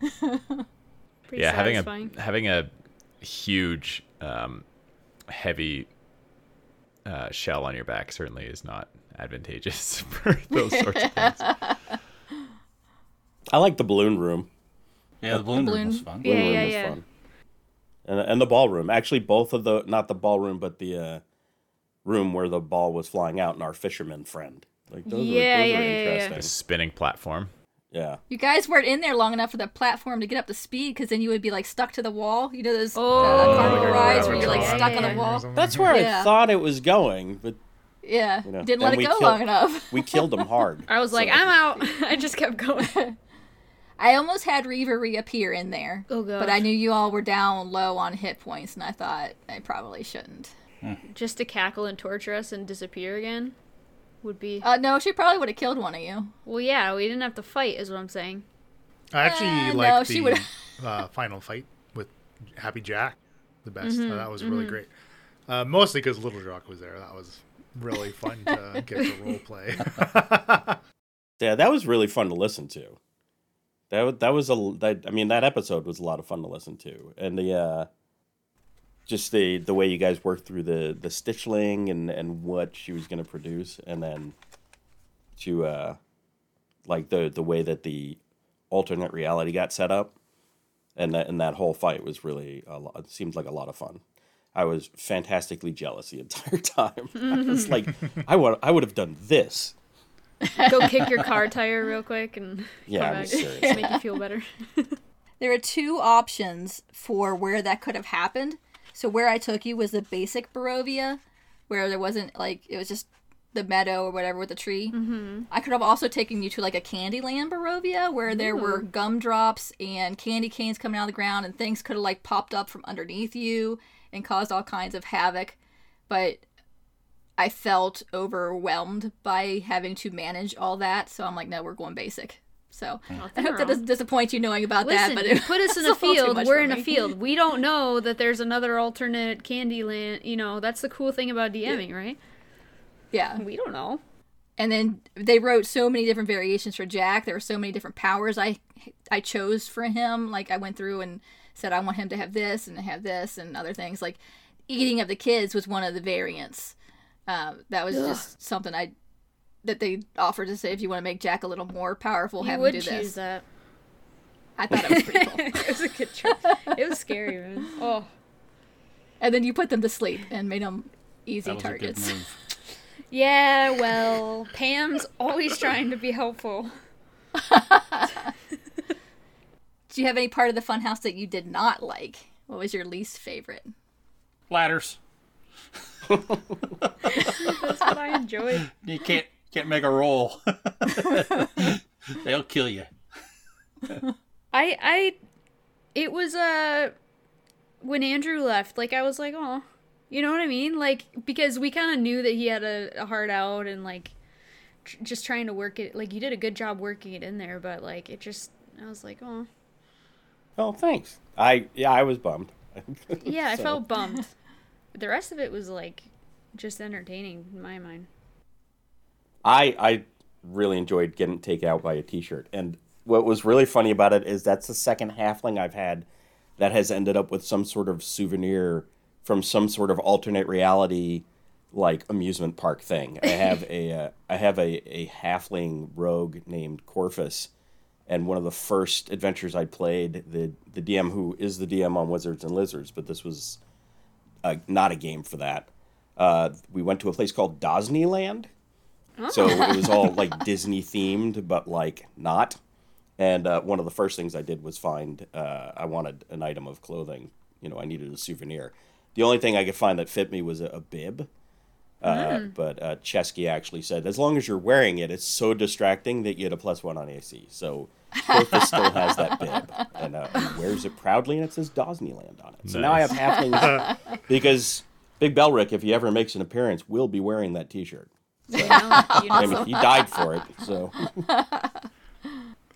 Pretty yeah, having a having a huge, um, heavy uh, shell on your back certainly is not advantageous for those sorts of things. I like the balloon room. Yeah, the balloon, Balloon- room was fun. Yeah, Balloon room yeah, was yeah. fun. And and the ballroom. Actually, both of the not the ballroom, but the uh, room where the ball was flying out, and our fisherman friend. Like those Yeah, were, those yeah, were yeah, yeah. interesting. The spinning platform. Yeah. You guys weren't in there long enough for the platform to get up to speed, because then you would be like stuck to the wall. You know those Oh. uh, carnival Like rides where you're like Rabbit stuck on the yeah. wall. That's where Yeah. I thought it was going, but Yeah, You know, didn't let it we go killed- long enough. we killed him hard. I was like, So- I'm out. I just kept going. I almost had Reaver reappear in there. Oh, But I knew you all were down low on hit points, and I thought I probably shouldn't. just to cackle and torture us and disappear again would be. Uh, no, she probably would have killed one of you. Well, yeah, we didn't have to fight, is what I'm saying. I actually Uh, no, like she the would've- uh, final fight with Happy Jack the best. Mm-hmm, Uh, that was really great. Uh, mostly because Little Jacques was there. That was really fun to get to role play. Yeah, that was really fun to listen to. That that was a that I mean that episode was a lot of fun to listen to, and the uh, just the the way you guys worked through the the stitchling and and what she was going to produce, and then to uh, like the the way that the alternate reality got set up, and that and that whole fight was really a lot, it seemed like a lot of fun. I was fantastically jealous the entire time. I was like, I would I would have done this. Go kick your car tire real quick and Yeah, come back. mean, make you feel better. There are two options for where that could have happened. So where I took you was the basic Barovia, where there wasn't like it was just the meadow or whatever with the tree. Mm-hmm. I could have also taken you to like a Candyland Barovia, where there were gumdrops and candy canes coming out of the ground, and things could have like popped up from underneath you and caused all kinds of havoc. But I felt overwhelmed by having to manage all that, so I'm like, no, we're going basic. So oh, I hope that doesn't disappoint you knowing about Listen, that. But it put us in a field. much We're for in a field. We don't know that there's another alternate Candyland. You know, that's the cool thing about DMing, right? Yeah. We don't know. and then they wrote so many different variations for Jack. There were so many different powers I I chose for him. Like I went through and said I want him to have this and have this and other things. Like eating of the kids was one of the variants. Um, that was just something I that they offered to say if you want to make Jack a little more powerful, You have would him do choose this. that. I thought it was pretty cool. it was a good choice. It was scary, man. Oh. and then you put them to sleep and made them easy That was a good targets. Yeah, well, Pam's always trying to be helpful. Do you have any part of the funhouse that you did not like? What was your least favorite? Ladders. That's what I enjoyed. You can't can't make a roll. They'll kill you. I I it was uh when Andrew left, like I was like, oh you know what I mean? Like because we kinda knew that he had a, a heart out and like tr- just trying to work it like you did a good job working it in there, but like it just I was like, oh Oh, thanks. I yeah, I was bummed. yeah, I felt bummed. The rest of it was like just entertaining in my mind. I I really enjoyed getting taken out by a T-shirt, and what was really funny about it is that's the second halfling I've had that has ended up with some sort of souvenir from some sort of alternate reality, like amusement park thing. I have a uh, I have a a halfling rogue named Corvus, and one of the first adventures I played, the the DM who is the DM on Wizards and Lizards, but this was uh, not a game for that. Uh, we went to a place called Disneyland. So it was all like Disney themed, but like not. And uh, one of the first things I did was find uh, I wanted an item of clothing. You know, I needed a souvenir. The only thing I could find that fit me was a, a bib. Uh, But uh, Chesky actually said, as long as you're wearing it, it's so distracting that you had a plus one on AC. So Corvus still has that bib, and uh, he wears it proudly, and it says Disneyland on it. So now I have halflings because Big Belric, if he ever makes an appearance, will be wearing that T-shirt. You know, you know, I mean, he died for it, so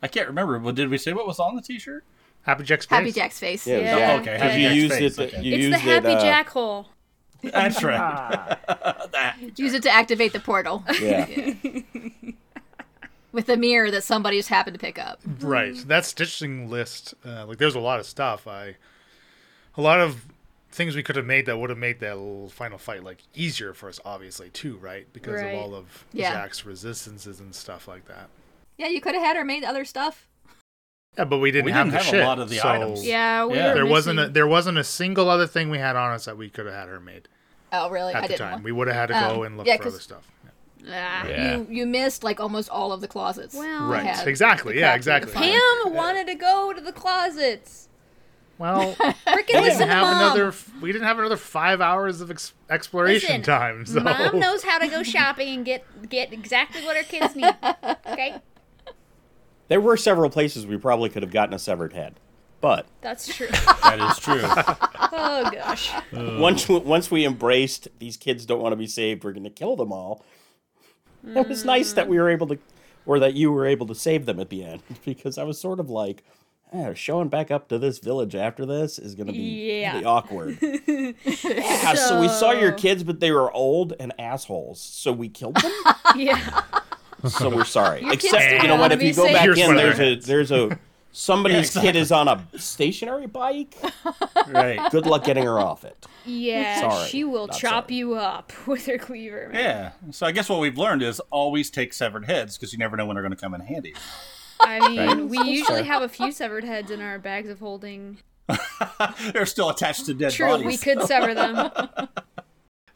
I can't remember, but did we say what was on the T-shirt? Happy Jack's face. Happy Jack's face. yeah. Yeah. Jack. Okay, Because Happy you Jack's used face, it. okay. You it's used the happy it, uh, jack hole. That's right. Use it to activate the portal Yeah. with the mirror that somebody just happened to pick up. Right. That stitching list, uh, like there's a lot of stuff. I, a lot of things we could have made that would have made that little final fight like easier for us, obviously too, right? Because Right. of all of Yeah. Jack's resistances and stuff like that. Yeah, you could have had her made other stuff. Yeah, but we didn't We have didn't the have a shit, lot of the so items. Yeah, we Yeah. were There wasn't a, there wasn't a single other thing we had on us that we could have had her made Oh, really? at I the didn't. time. want- We would have had to go Um, and look yeah, for 'cause- other stuff. Ah. Yeah. You you missed like almost all of the closets. Well, Right. Exactly. Yeah, crap for you to exactly. find. Pam wanted to go to the closets. Well, we didn't have mom. another. We didn't have another five hours of ex- exploration Listen, time. So Mom knows how to go shopping and get get exactly what her kids need. Okay, There were several places we probably could have gotten a severed head, but that's true. that is true. Oh gosh. once once we embraced these kids don't want to be saved, we're going to kill them all. It was nice that we were able to, or that you were able to save them at the end, because I was sort of like, eh, showing back up to this village after this is going to be Yeah. really awkward. yeah, so we saw your kids, but they were old and assholes, so we killed them. Yeah. So we're sorry. Your kids Except don't you know what? wanna If be you go saved. back Here's in, one of there's a there's a somebody's kid is on a stationary bike. right. Good luck getting her off it. Yeah. Sorry, She will not chop sorry. you up with her cleaver. Man. Yeah. So I guess what we've learned is always take severed heads because you never know when they're going to come in handy. I mean, Right. we usually have a few severed heads in our bags of holding. they're still attached to dead True, bodies. we could sever them.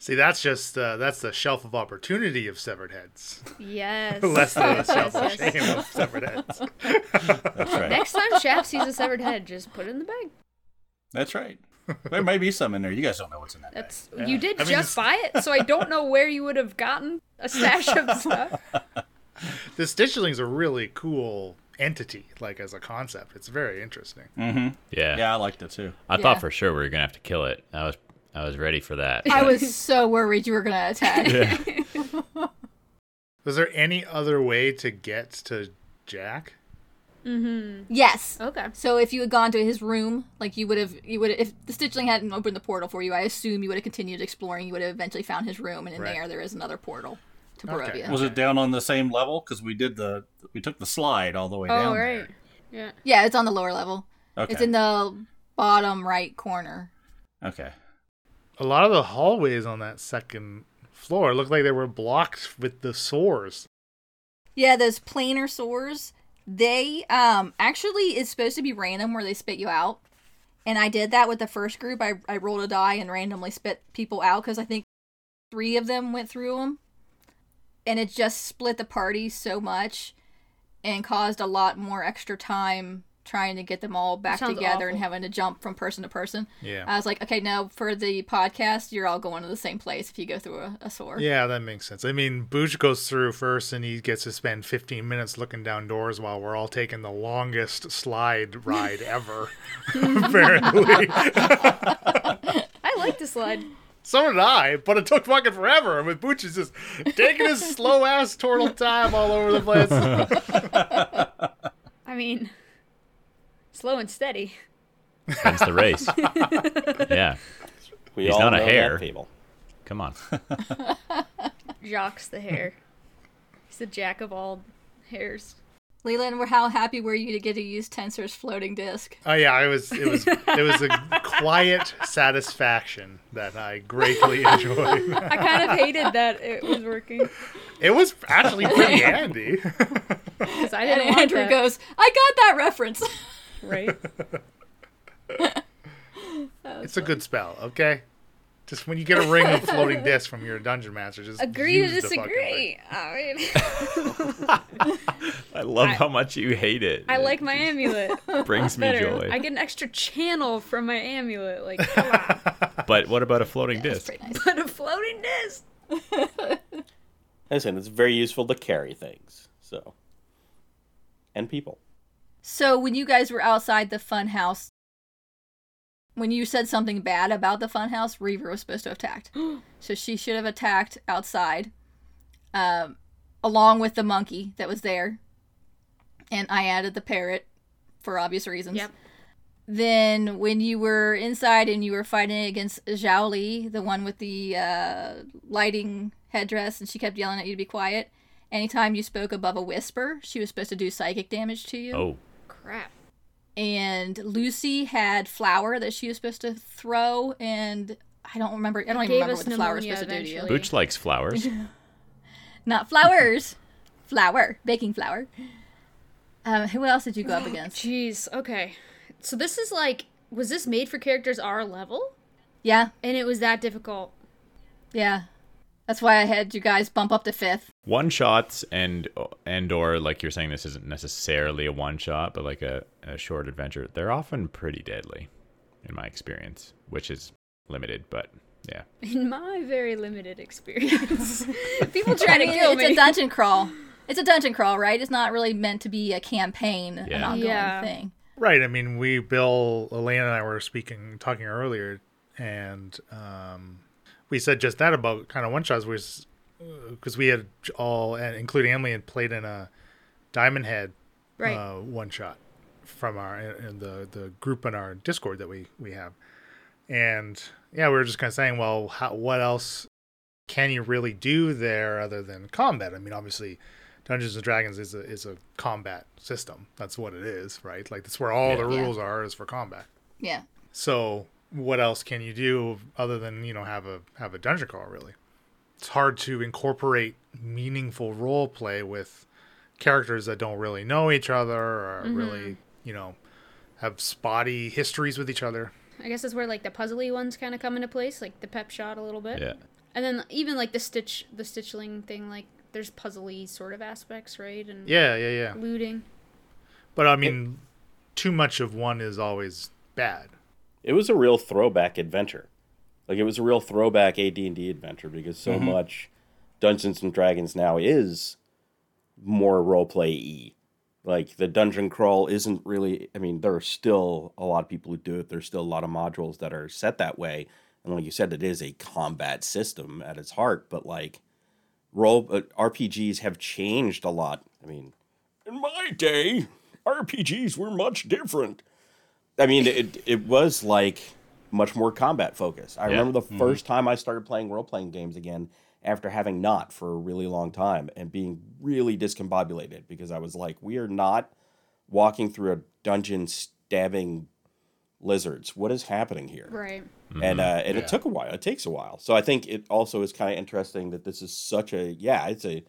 See, that's just uh, that's the shelf of opportunity of severed heads, Yes. less than the yes, shelf of yes. shame of severed heads. That's right. Next time Shaft sees a severed head, just put it in the bag. That's right. There may be some in there. You guys don't know what's in that. bag. That's you did I mean, just it's- buy it, so I don't know where you would have gotten a stash of stuff. The Stitchling's a really cool entity, like as a concept. It's very interesting. Mm-hmm. Yeah. Yeah, I liked it too. I Yeah. thought for sure we were gonna have to kill it. I was I was ready for that. I was so worried you were gonna attack. Was there any other way to get to Jack? Mm-hmm. Yes. Okay. So if you had gone to his room, like you would have, you would if the Stitchling hadn't opened the portal for you, I assume you would have continued exploring. You would have eventually found his room, and in Right. there there is another portal. to Okay. Was it down on the same level? Because we did the we took the slide all the way Oh, down. Oh right. there. Yeah. Yeah, it's on the lower level. Okay. It's in the bottom right corner. okay. A lot of the hallways on that second floor looked like they were blocked with the sores. Yeah, those planar sores, they um actually is supposed to be random where they spit you out. And I did that with the first group. I, I rolled a die and randomly spit people out because I think three of them went through them. And it just split the party so much and caused a lot more extra time trying to get them all back sounds together and having to jump from person to person. Yeah. I was like, okay, now for the podcast, you're all going to the same place if you go through a, a sore. Yeah, that makes sense. I mean, Booch goes through first and he gets to spend 15 minutes looking down doors while we're all taking the longest slide ride ever, apparently. I like the slide. so did I, but it took fucking forever. And with Booch is just taking his slow ass turtle time all over the place. I mean, slow and steady. Wins the race. yeah. We He's all not a know that hare. fable. Come on. Jacques the hare. He's the jack of all hares. Leland, we're- how happy were you to get to use Tenser's floating disc? Oh yeah, I was. It was. It was a quiet satisfaction that I greatly enjoyed. I kind of hated that it was working It was actually pretty handy. because I And didn't want Andrew that. goes, I got that reference. Right. It's a good spell, okay? Just when you get a ring of floating disc from your dungeon master, just Agree to use the disagree. I mean, I love I- how much you hate it. I It like my amulet. brings me Better. joy. I get an extra channel from my amulet. Like. But what about a floating That's disc? nice. But a floating disc. Listen, it's very useful to carry things. So, and people. So when you guys were outside the fun house, when you said something bad about the fun house, Reaver was supposed to have attacked. so she should have attacked outside, um, along with the monkey that was there. And I added the parrot for obvious reasons. Yep. Then when you were inside and you were fighting against Zhao Li, the one with the uh, lighting headdress, and she kept yelling at you to be quiet. Anytime you spoke above a whisper, she was supposed to do psychic damage to you. Oh, Crap. And Lucy had flour that she was supposed to throw, and I don't remember. I don't even Gave remember what the flour was pneumonia supposed to do to you. Booch likes flowers. Not flowers, flour, baking flour. Um, who else did you go up against? Jeez. Okay. So this is like, was this made for characters our level? Yeah, And it was that difficult. yeah. That's why I had you guys bump up to fifth. One shots and and or like you're saying this isn't necessarily a one shot but like a, a short adventure they're often pretty deadly in my experience which is limited but yeah In my very limited experience, people I trying to mean, kill it's me. a dungeon crawl. It's a dungeon crawl, right? It's not really meant to be a campaign, an ongoing Yeah. thing. Right. I mean, we, Bill, Elena, and I were speaking, talking earlier, and um, we said just that about kind of one shots was because we had all, and including Emily, had played in a Diamond Head right. uh, one shot from our in the the group in our Discord that we we have, and yeah, we were just kind of saying, well, how, what else can you really do there other than combat? I mean, obviously. Dungeons and Dragons is a is a combat system. That's what it is, right? Like that's where all Yeah. the Yeah. rules are is for combat. Yeah. So what else can you do other than you know have a have a dungeon crawl? Really, it's hard to incorporate meaningful role play with characters that don't really know each other or mm-hmm. really you know have spotty histories with each other. I guess that's where like the puzzly ones kind of come into place, like the pep shot a little bit. yeah And then even like the stitch, the stitchling thing, like there's puzzly sort of aspects, right? And Yeah, yeah, yeah. looting. But I mean, too much of one is always bad. It was a real throwback adventure. Like it was a real throwback AD&D adventure because so much Dungeons and Dragons now is more roleplay y. Like the dungeon crawl isn't really I mean there are still a lot of people who do it. There's still a lot of modules that are set that way. And like you said it is a combat system at its heart, but like role uh, RPGs have changed a lot. I mean, in my day, RPGs were much different. I mean, it it was like much more combat focused. I Yeah. remember the first time I started playing role playing games again, after having not for a really long time and being really discombobulated because I was like, we are not walking through a dungeon stabbing lizards. What is happening here? Right. And uh, and Yeah. it took a while. It takes a while. So I think it also is kind of interesting that this is such a yeah. It's a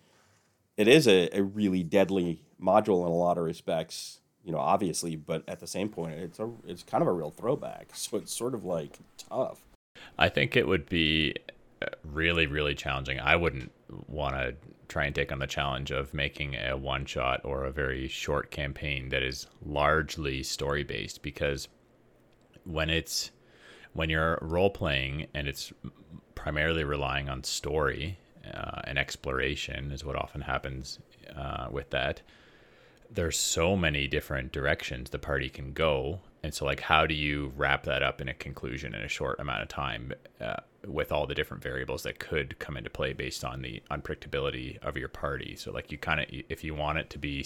it is a, a really deadly module in a lot of respects. You know, obviously, but at the same point, it's a it's kind of a real throwback. So it's sort of like tough. I think it would be uh, really, really challenging. I wouldn't want to try and take on the challenge of making a one shot or a very short campaign that is largely story based because when it's when you're role playing and it's primarily relying on story uh, and exploration is what often happens uh, with that there's so many different directions the party can go and so like how do you wrap that up in a conclusion in a short amount of time uh, with all the different variables that could come into play based on the unpredictability of your party so like you kind of if you want it to be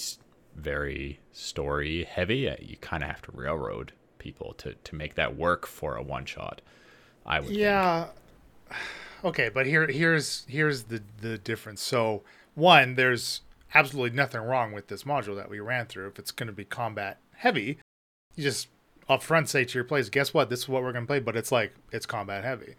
very story heavy uh, you kind of have to railroad people to to make that work for a one shot i would think. Yeah. Okay, but here here's here's the the difference. So one, there's absolutely nothing wrong with this module that we ran through. If it's going to be combat heavy, you just up front say to your players, guess what? This is what we're going to play, but it's like it's combat heavy.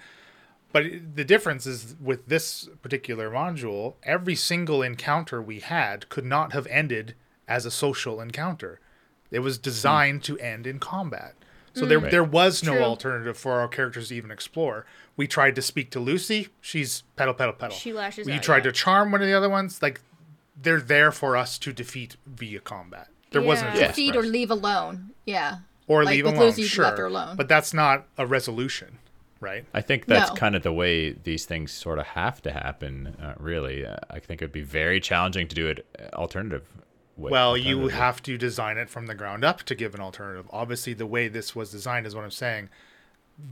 But the difference is with this particular module, every single encounter we had could not have ended as a social encounter. It was designed to end in combat. So there Right. there was no True. alternative for our characters to even explore. We tried to speak to Lucy, she's pedal pedal pedal. She lashes You out, tried yeah. to charm one of the other ones, like they're there for us to defeat via combat. There wasn't a Yeah. choice Feed for or leave alone. Yeah. or like leave with alone, Lucy, you sure. alone. But that's not a resolution, right? I think that's No. kind of the way these things sort of have to happen. Uh, really, uh, I think it'd be very challenging to do it uh, alternative. Way, Well, you alternatively. have to design it from the ground up to give an alternative. Obviously, the way this was designed is what I'm saying.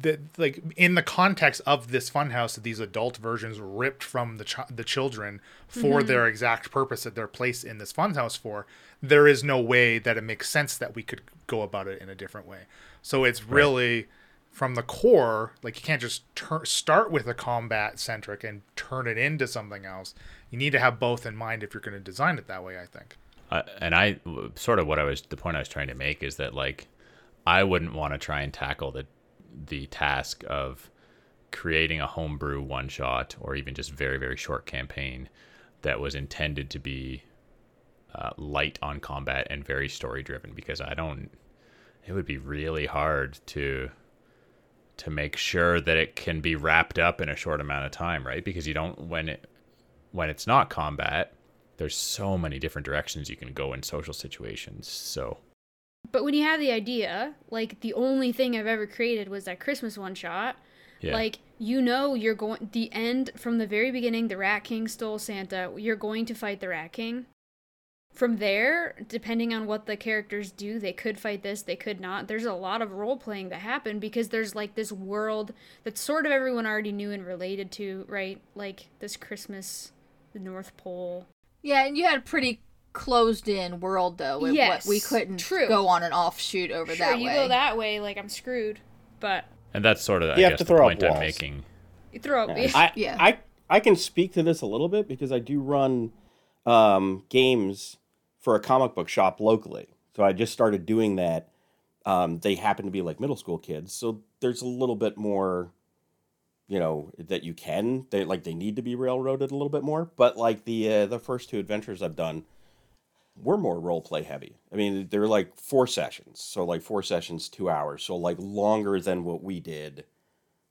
That like in the context of this funhouse, that these adult versions ripped from the ch- the children for their exact purpose that they're placed in this funhouse for. There is no way that it makes sense that we could go about it in a different way. So it's really from the core. Like you can't just tur- start with a combat centric and turn it into something else. You need to have both in mind if you're going to design it that way. I think. Uh, and I sort of what I was the point I was trying to make is that like I wouldn't want to try and tackle the the task of creating a homebrew one shot or even just very very short campaign that was intended to be uh, light on combat and very story driven because I don't it would be really hard to to make sure that it can be wrapped up in a short amount of time right? Because you don't when it when it's not combat there's so many different directions you can go in social situations. So But when you have the idea, like the only thing I've ever created was that Christmas one shot. yeah Like you know you're going the end from the very beginning the Rat King stole Santa. You're going to fight the Rat King. From there, depending on what the characters do, they could fight this, they could not. There's a lot of role playing that happened because there's like this world that sort of everyone already knew and related to, right? Like this Christmas, the North Pole. Yeah, and you had a pretty closed in world though. With Yes, what we couldn't true. go on an offshoot over Sure, that you way. go that way, like I'm screwed. But and that's sort of I have guess to the throw up point I'm making you throw up. I, Yeah. I I can speak to this a little bit because I do run um, games for a comic book shop locally. So I just started doing that. Um, they happen to be like middle school kids, so there's a little bit more, you know, that you can. They like they need to be railroaded a little bit more. But like the uh, the first two adventures I've done, were more role play heavy. I mean, they're like four sessions, so like four sessions, two hours, so like longer than what we did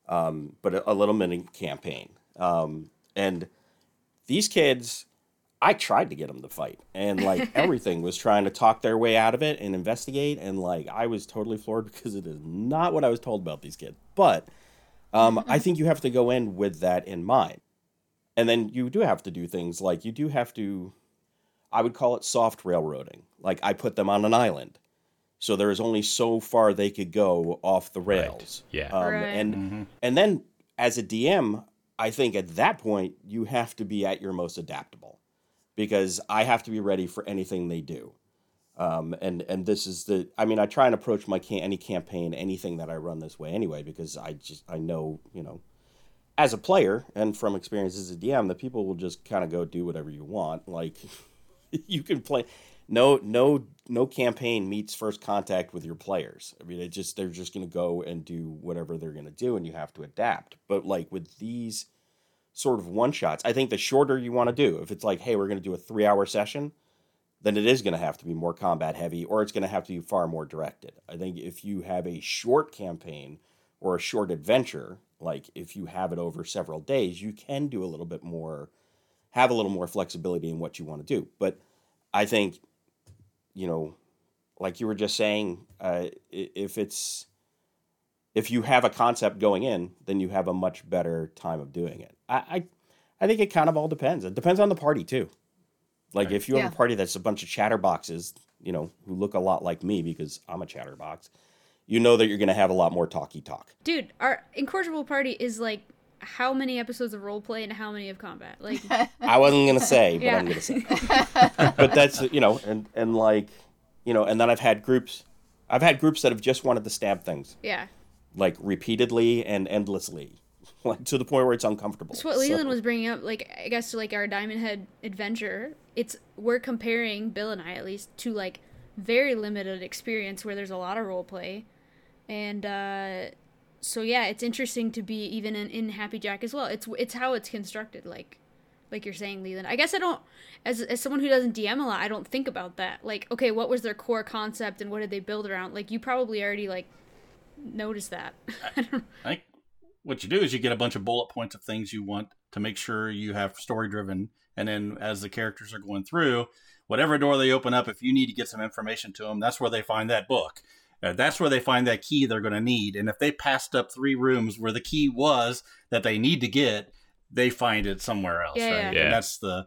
um, but a, a little mini campaign. Um, and these kids, I tried to get them to fight, and like everything was trying to talk their way out of it and investigate, and like I was totally floored because it is not what I was told about these kids. But um, I think you have to go in with that in mind, and then you do have to do things like you do have to. I would call it soft railroading. Like I put them on an island. So there is only so far they could go off the rails. Yeah. Um, Right. And and then as a DM, I think at that point you have to be at your most adaptable because I have to be ready for anything they do. Um, and and this is the I mean I try and approach my can- any campaign anything that I run this way anyway because I just I know you know as a player and from experience as a DM, the people will just kind of go do whatever you want. Like you can play no no no campaign meets first contact with your players. I mean, it just they're just going to go and do whatever they're going to do, and you have to adapt. But like with these sort of one shots, I think the shorter you want to do, if it's like, hey, we're going to do a three hour session, then it is going to have to be more combat heavy, or it's going to have to be far more directed. I think if you have a short campaign or a short adventure, like if you have it over several days, you can do a little bit more, have a little more flexibility in what you want to do. But I think, you know, like you were just saying, uh, if it's if you have a concept going in, then you have a much better time of doing it. I I, I think it kind of all depends. It depends on the party too. Like Right. if you have Yeah. a party that's a bunch of chatterboxes, you know, who look a lot like me because I'm a chatterbox, you know that you're going to have a lot more talky talk. Dude, our incorrigible party is like how many episodes of role play and how many of combat? Like, I wasn't gonna say, but Yeah. I'm gonna say. but that's you know, and and like, you know, and then I've had groups, I've had groups that have just wanted to stab things yeah. like repeatedly and endlessly, like to the point where it's uncomfortable. That's what So- Leland was bringing up. Like, I guess to like our Diamond Head adventure, it's we're comparing Bill and I at least to like very limited experience where there's a lot of role play, and uh, so yeah, it's interesting to be even in, in Happy Jack as well. It's it's how it's constructed, like like you're saying, Leland. I guess I don't, as as someone who doesn't DM a lot, I don't think about that. Like, okay, what was their core concept and what did they build around? Like, you probably already like noticed that. I I think what you do is you get a bunch of bullet points of things you want to make sure you have story driven, and then as the characters are going through, whatever door they open up, if you need to get some information to them, that's where they find that book. Uh, that's where they find that key they're going to need. And if they passed up three rooms where the key was that they need to get, they find it somewhere else, Yeah, right? yeah. And that's the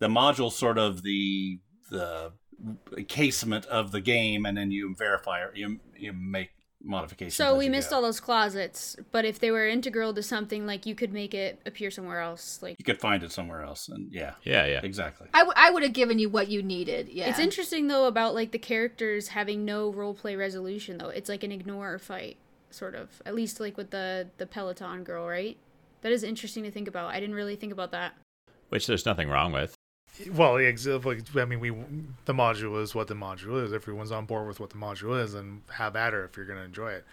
the module, sort of the the casement of the game, and then you verify it. You you make modifications. So we missed go. all those closets, but if they were integral to something, like you could make it appear somewhere else. Like you could find it somewhere else and yeah Yeah, yeah. exactly I, w- I would have given you what you needed. Yeah. it's interesting though about like the characters having no role play resolution though. It's like an ignore fight, sort of. At least like with the the Peloton girl, right? That is interesting to think about. I didn't really think about that. Which there's nothing wrong with. Well, the ex- like, I mean, we the module is what the module is. Everyone's on board with what the module is, and have at her if you're going to enjoy it.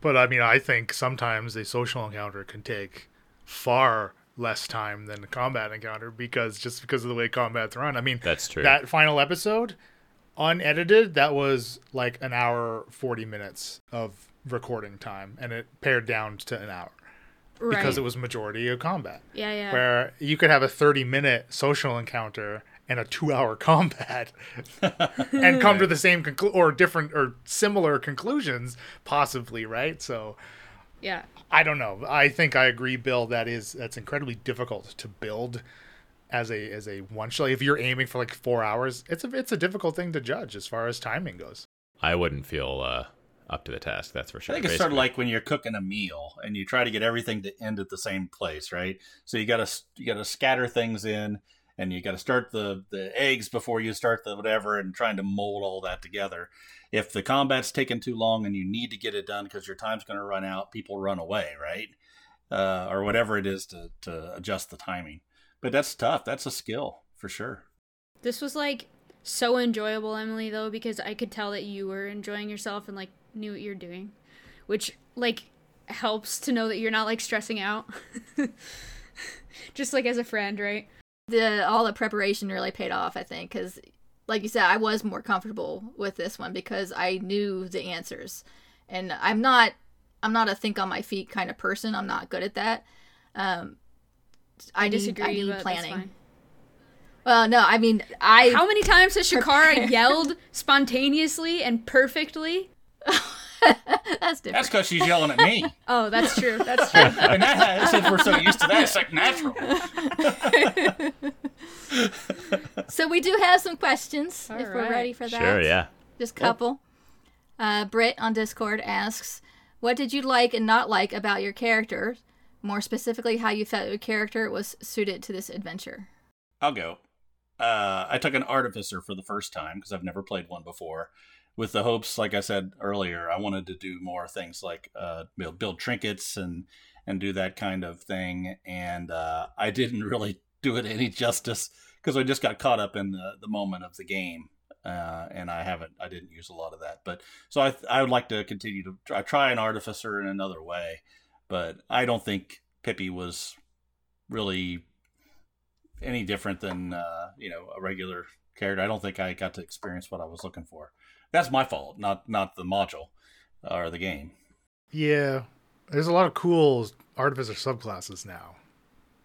But I mean, I think sometimes a social encounter can take far less time than a combat encounter because just because of the way combat's run. I mean, That's true. that final episode, unedited, that was like an hour forty minutes of recording time, and it pared down to an hour Right. because it was majority of combat yeah, yeah. where you could have a 30 minute social encounter and a two hour combat and come to the same conclu- or different or similar conclusions possibly right so yeah. i don't know i think i agree bill that is that's incredibly difficult to build as a as a one shot if you're aiming for like four hours it's a it's a difficult thing to judge as far as timing goes I wouldn't feel uh, up to the task. That's for sure. i sure. think it's sort of like when you're cooking a meal and you try to get everything to end at the same place right so you gotta you gotta scatter things in and you gotta start the the eggs before you start the whatever and trying to mold all that together if the combat's taking too long and you need to get it done because your time's going to run out people run away right uh, or whatever it is to, to adjust the timing but that's tough that's a skill for sure This was like so enjoyable, Emily, though, because I could tell that you were enjoying yourself and like knew what you're doing, which like helps to know that you're not like stressing out. Just like as a friend, right? the all the preparation really paid off i think because like you said i was more comfortable with this one because i knew the answers and i'm not i'm not a think on my feet kind of person i'm not good at that um i, I need- disagree, I need planning well no i mean i How many times has. Shakara yelled spontaneously and perfectly? that's different that's because she's yelling at me Oh, that's true. That's true. and that since we're so used to that it's like natural so we do have some questions All if we're ready for that Sure, yeah. Just a couple. Uh, Britt on Discord asks, "What did you like and not like about your character? More specifically, how you felt your character was suited to this adventure." I'll go. Uh, I took an artificer for the first time because I've never played one before, with the hopes, like I said earlier, I wanted to do more things like uh, build, build trinkets and and do that kind of thing. And uh, I didn't really do it any justice because I just got caught up in the, the moment of the game. Uh, and I haven't, I didn't use a lot of that. But so I, I would like to continue to try, try an artificer in another way. But I don't think Pippi was really any different than, uh, you know, a regular character. I don't think I got to experience what I was looking for. That's my fault, not not the module or the game. Yeah, there's a lot of cool artificer subclasses now,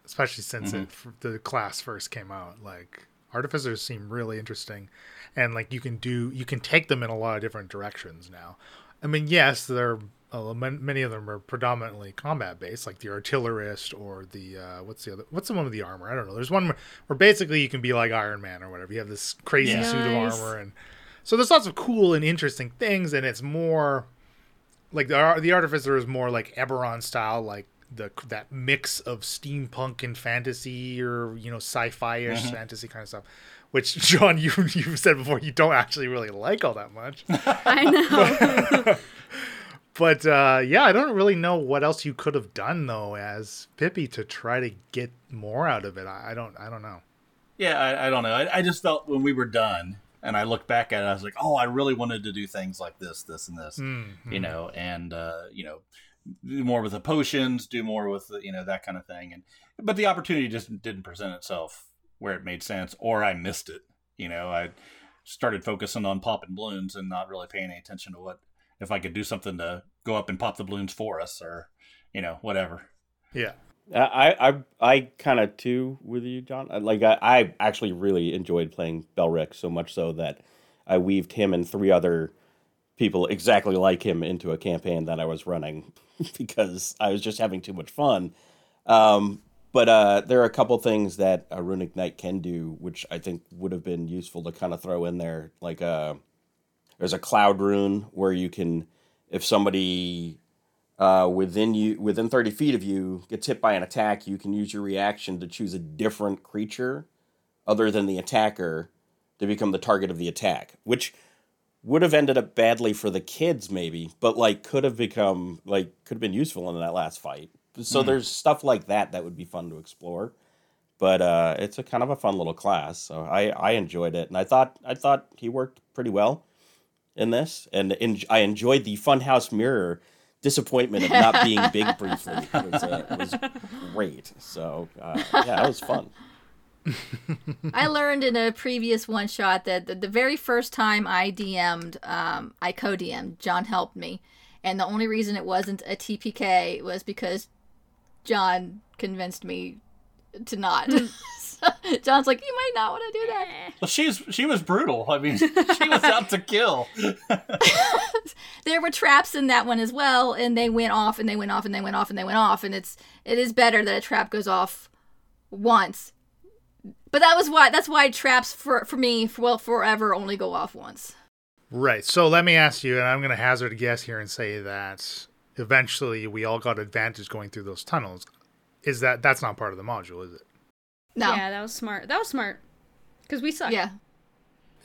especially since it, the class first came out. Like artificers seem really interesting, and like you can do you can take them in a lot of different directions now. I mean, yes, there are, uh, many of them are predominantly combat based, like the artillerist or the uh, what's the other what's the one with the armor? I don't know. There's one where, where basically you can be like Iron Man or whatever. You have this crazy Yeah. suit of armor, and so there's lots of cool and interesting things, and it's more like the ar- the artificer is more like Eberron style, like the that mix of steampunk and fantasy or you know sci-fi ish fantasy kind of stuff. Which John, you you've said before, you don't actually really like all that much. I know. But uh, yeah, I don't really know what else you could have done though as Pippi to try to get more out of it. I, I don't I don't know. Yeah, I, I don't know. I, I just felt when we were done and I looked back at it, I was like, oh, I really wanted to do things like this, this, and this, you know, and, uh, you know, do more with the potions, do more with, the, you know, that kind of thing. And, but the opportunity just didn't present itself where it made sense or I missed it. You know, I started focusing on popping balloons and not really paying any attention to what, if I could do something to go up and pop the balloons for us or, you know, whatever. Yeah. I I I kind of too with you, John. Like I, I actually really enjoyed playing Belric so much so that I weaved him and three other people exactly like him into a campaign that I was running because I was just having too much fun. Um, but uh, there are a couple things that a runic knight can do, which I think would have been useful to kind of throw in there. Like uh, there's a cloud rune where you can, if somebody uh, within you within 30 feet of you gets hit by an attack you can use your reaction to choose a different creature other than the attacker to become the target of the attack which would have ended up badly for the kids maybe but like could have become like could have been useful in that last fight. So there's stuff like that that would be fun to explore but uh, it's a kind of a fun little class so I, I enjoyed it and i thought i thought he worked pretty well in this and en- i enjoyed the funhouse mirror disappointment of not being big briefly was, uh, was great so uh, yeah that was fun I learned in a previous one shot that the, the very first time I DM'd, um, I co DM'd, John helped me. And the only reason it wasn't a TPK was because John convinced me to not. So John's like, you might not want to do that. Eh. Well, she's, she was brutal. I mean, she was out to kill. There were traps in that one as well, and they went off and they went off and they went off and they went off. And it's it is better that a trap goes off once. But that was why that's why traps for for me for, well forever only go off once. Right. So let me ask you, and I'm going to hazard a guess here and say that eventually we all got advantage going through those tunnels. Is that that's not part of the module, is it? No. Yeah, that was smart. That was smart. Because we suck. Yeah.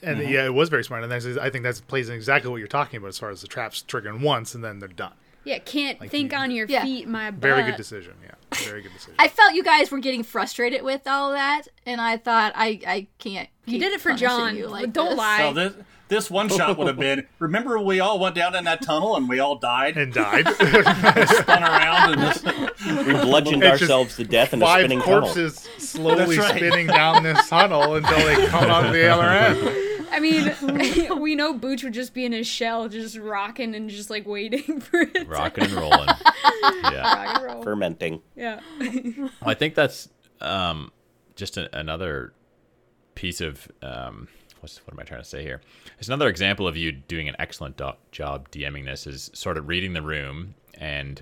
And Mm-hmm. yeah, it was very smart. And that's, I think that plays in exactly what you're talking about as far as the traps triggering once and then they're done. Yeah, can't Like think you- on your Yeah. feet, my butt. Very good decision. Yeah. Very good decision. I felt you guys were getting frustrated with all that, and I thought I I can't. You keep did it for John. You like Don't this. lie. So this this one shot would have been. Remember, we all went down in that tunnel and we all died, and died. spun around, and this, we bludgeoned It's ourselves to death in a Five spinning tunnel corpses slowly right. spinning down this tunnel until they come out the other end. I mean, we know Booch would just be in his shell, just rocking and just like waiting for it. Rocking and rolling. yeah. rock and roll. fermenting Yeah. Well, I think that's um, just a, another piece of um, what's what am I trying to say here? It's another example of you doing an excellent do- job DMing this. Is sort of reading the room and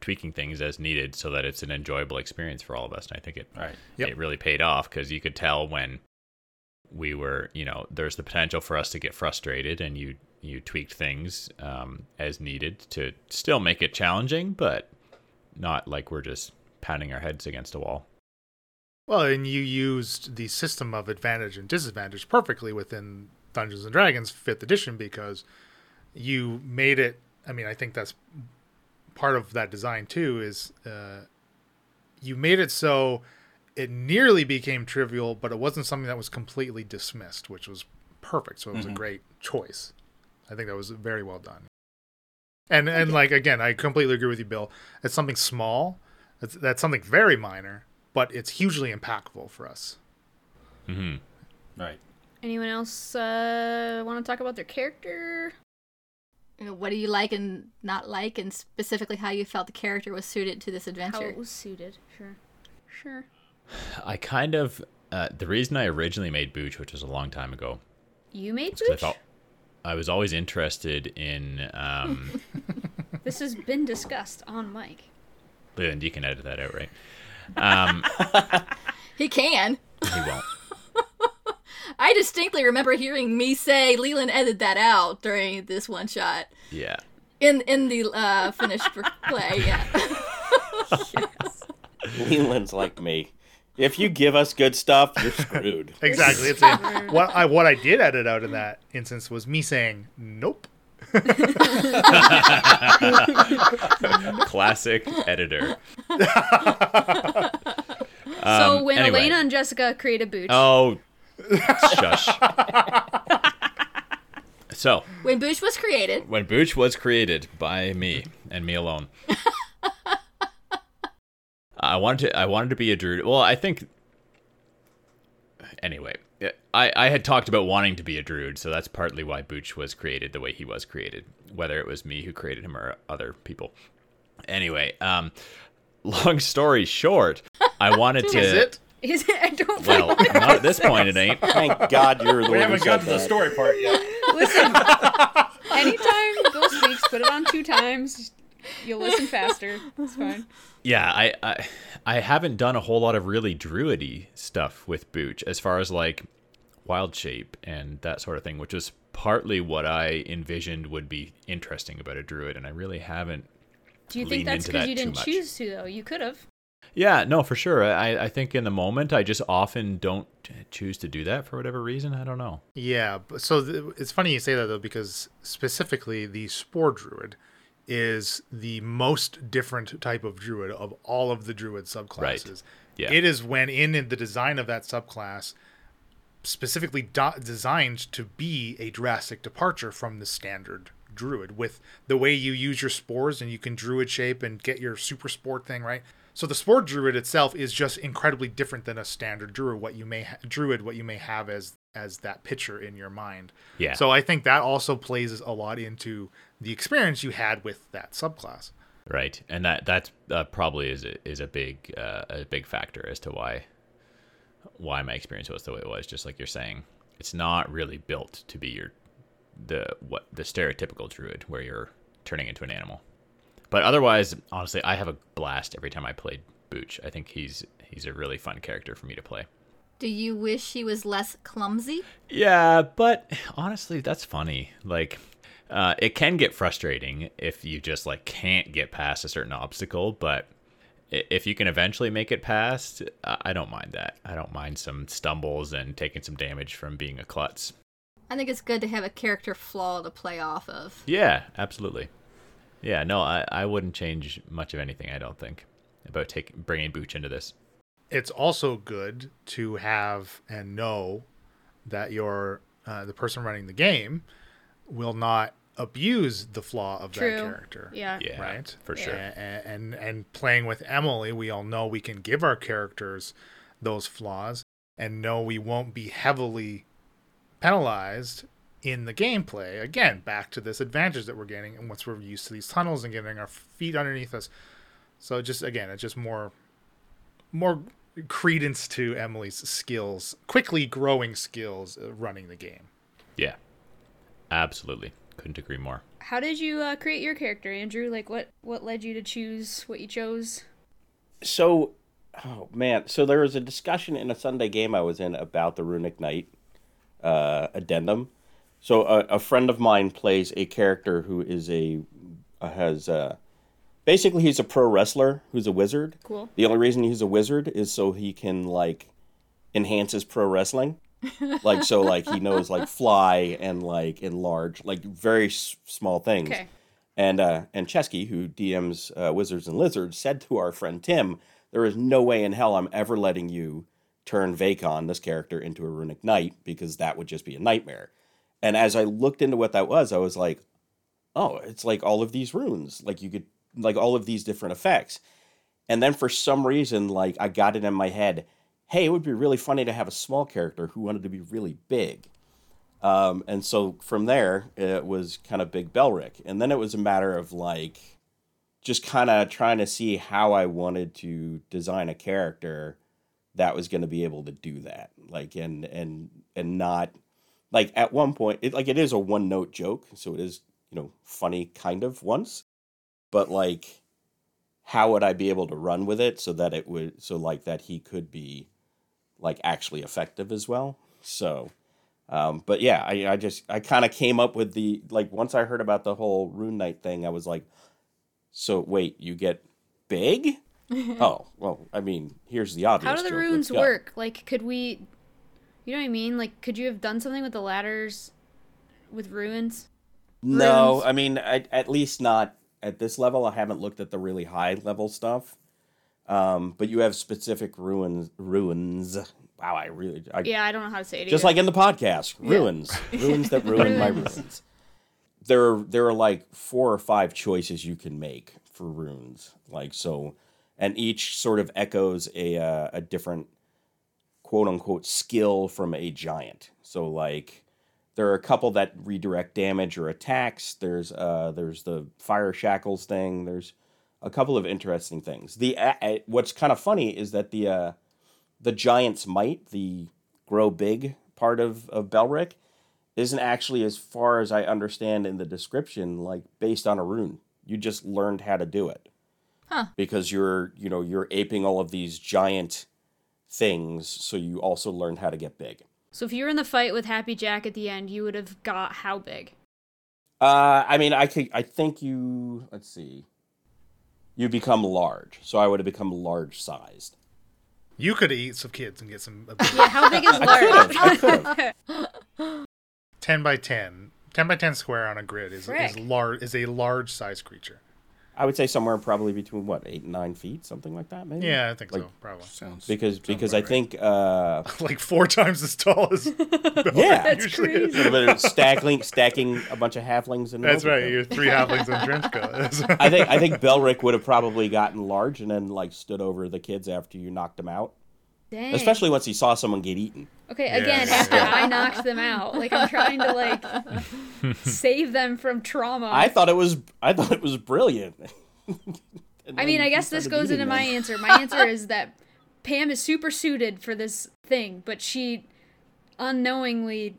tweaking things as needed so that it's an enjoyable experience for all of us. And I think it right. Yep. it really paid off because you could tell when we were, you know, there's the potential for us to get frustrated, and you you tweaked things um, as needed to still make it challenging, but not like we're just pounding our heads against a wall. Well, and you used the system of advantage and disadvantage perfectly within Dungeons and Dragons 5th edition because you made it. I mean, I think that's part of that design too is uh, you made it so it nearly became trivial, but it wasn't something that was completely dismissed, which was perfect. So it was a great choice. I think that was very well done. And and like again, I completely agree with you, Bill. It's something small. That's that's something very minor, but it's hugely impactful for us. Mm-hmm. Right. Anyone else uh, want to talk about their character? You know, what do you like and not like, and specifically how you felt the character was suited to this adventure? How adventure? it was suited? Sure. Sure. I kind of uh, the reason I originally made Booch, which was a long time ago, You made because I Booch? felt I was always interested in. Um, This has been discussed on mic. and you can edit that out, right? Um, He can. he won't. I distinctly remember hearing me say, Leland edited that out during this one shot Yeah. in in the uh, finished play. Yeah. Leland's like me. If you give us good stuff, you're screwed. Exactly. It's it. What I what I did edit out in that instance was me saying nope. Classic editor. so Um, when anyway. Elena and Jessica create a Booch, Oh, shush. so, when Booch was created, when Booch was created by me and me alone, I wanted to. I wanted to be a druid. Well, I think. Anyway, I I had talked about wanting to be a druid, so that's partly why Booch was created the way he was created. Whether it was me who created him or other people. Anyway, um, long story short, I wanted to. Is it? is it? I don't Well, not at this point. It ain't. Thank God you're the We one who haven't said got to the story part yet. listen. Anytime Bill speaks, put it on two times. You'll listen faster. It's fine. Yeah, I, I I haven't done a whole lot of really druidy stuff with Booch as far as like wild shape and that sort of thing, which is partly what I envisioned would be interesting about a druid, and I really haven't. Do you think that's because that you didn't much. choose to though? You could have. Yeah, no, for sure. I I think in the moment I just often don't choose to do that for whatever reason. I don't know. Yeah, so th- it's funny you say that though because specifically the spore druid is the most different type of druid of all of the druid subclasses. Yeah. It is when in the design of that subclass specifically do- designed to be a drastic departure from the standard druid with the way you use your spores and you can druid shape and get your super sport thing right? So the spore druid itself is just incredibly different than a standard druid what you may ha- druid what you may have as as that picture in your mind. Yeah. so i think that also plays a lot into the experience you had with that subclass. Right, and that that uh, probably is a, is a big uh, a big factor as to why why my experience was the way it was. Just like you're saying, it's not really built to be your the what the stereotypical druid where you're turning into an animal. But otherwise, honestly, I have a blast every time I played Booch. I think he's he's a really fun character for me to play. do you wish he was less clumsy? Yeah, but honestly, that's funny. Like, uh, it can get frustrating if you just like can't get past a certain obstacle. But if you can eventually make it past, I I don't mind that. I don't mind some stumbles and taking some damage from being a klutz. I think it's good to have a character flaw to play off of. Yeah, absolutely. Yeah, no, I, I wouldn't change much of anything. I don't think about taking bringing Booch into this. it's also good to have and know that your uh, the person running the game will not abuse the flaw of True. that character. Yeah. Yeah, Right. for sure. And, and and playing with Emily, we all know we can give our characters those flaws and know we won't be heavily penalized in the gameplay. Again, back to this advantage that we're getting and once we're used to these tunnels and getting our feet underneath us. So just again, it's just more more credence to Emily's skills, quickly growing skills uh, running the game. Yeah, absolutely. Couldn't agree more. How did you uh, create your character, Andrew? Like, what what led you to choose what you chose? So, oh man, so there was a discussion in a Sunday game I was in about the Runic Knight uh, addendum. So a, a friend of mine plays a character who is a uh, has uh, basically he's a pro wrestler who's a wizard. Cool. The only reason he's a wizard is so he can like enhance his pro wrestling. Like so like he knows like fly and like enlarge like very s- small things. Okay. And uh, and Chesky, who DMs uh, Wizards and Lizards, said to our friend Tim, "There is no way in hell I'm ever letting you turn Vacon, this character, into a runic knight because that would just be a nightmare." And as I looked into what that was, I was like, "Oh, it's like all of these runes. Like you could like all of these different effects." And then for some reason, like I got it in my head, hey, it would be really funny to have a small character who wanted to be really big. Um, and so from there, it was kind of Big Belric. And then it was a matter of like just kind of trying to see how I wanted to design a character that was going to be able to do that. Like, and, and, and not like at one point, it, like it is a one note joke. So it is, you know, funny kind of once, but like, how would I be able to run with it so that it would, so like that he could be like actually effective as well. So, um, but yeah, I, I just I kind of came up with the like once I heard about the whole Rune Knight thing, I was like, so wait, you get big? oh well, I mean, here's the obvious. How do the joke. runes work? Like, could we? You know what I mean? Like, could you have done something with the ladders, with ruins? No, runes? I mean, at, at least not at this level. I haven't looked at the really high level stuff. Um, but you have specific ruins. Ruins. Wow, I really. I, Yeah, I don't know how to say it. just either. like in the podcast ruins ruins that ruin my Ruins. ruins there are there are like four or five choices you can make for runes like so and each sort of echoes a uh, a different quote unquote skill from a giant so like there are a couple that redirect damage or attacks there's uh there's the fire shackles thing there's a couple of interesting things the uh, what's kind of funny is that the uh the giant's might the grow big part of of Belric isn't actually as far as I understand in the description like based on a rune. You just learned how to do it. Huh. Because you're, you know, you're aping all of these giant things, so you also learned how to get big. So if you were in the fight with Happy Jack at the end, you would have got how big? Uh I mean I could I think you let's see. You become large. So I would have become large sized. You could eat some kids and get some Yeah, how big is large? I could've. ten by ten. 10 by 10 square on a grid is, is Frick. large is a large size creature. I would say somewhere probably between what, eight and nine feet, something like that, maybe? Yeah, I think Like- so, probably. Sounds Because sounds because I right. think uh like four times as tall as Yeah. That's usually crazy. stacking stacking a bunch of halflings in an That's right. overcoat. You're three halflings in a trench coat. I think I think Belric would have probably gotten large and then like stood over the kids after you knocked them out. Dang. Especially once he saw someone get eaten. Okay, Yeah, again, yeah, after yeah. I knocked them out, like I'm trying to like save them from trauma. I thought it was I thought it was brilliant. I mean, I guess this goes into eating my answer. My answer is that Pam is super suited for this thing, but she unknowingly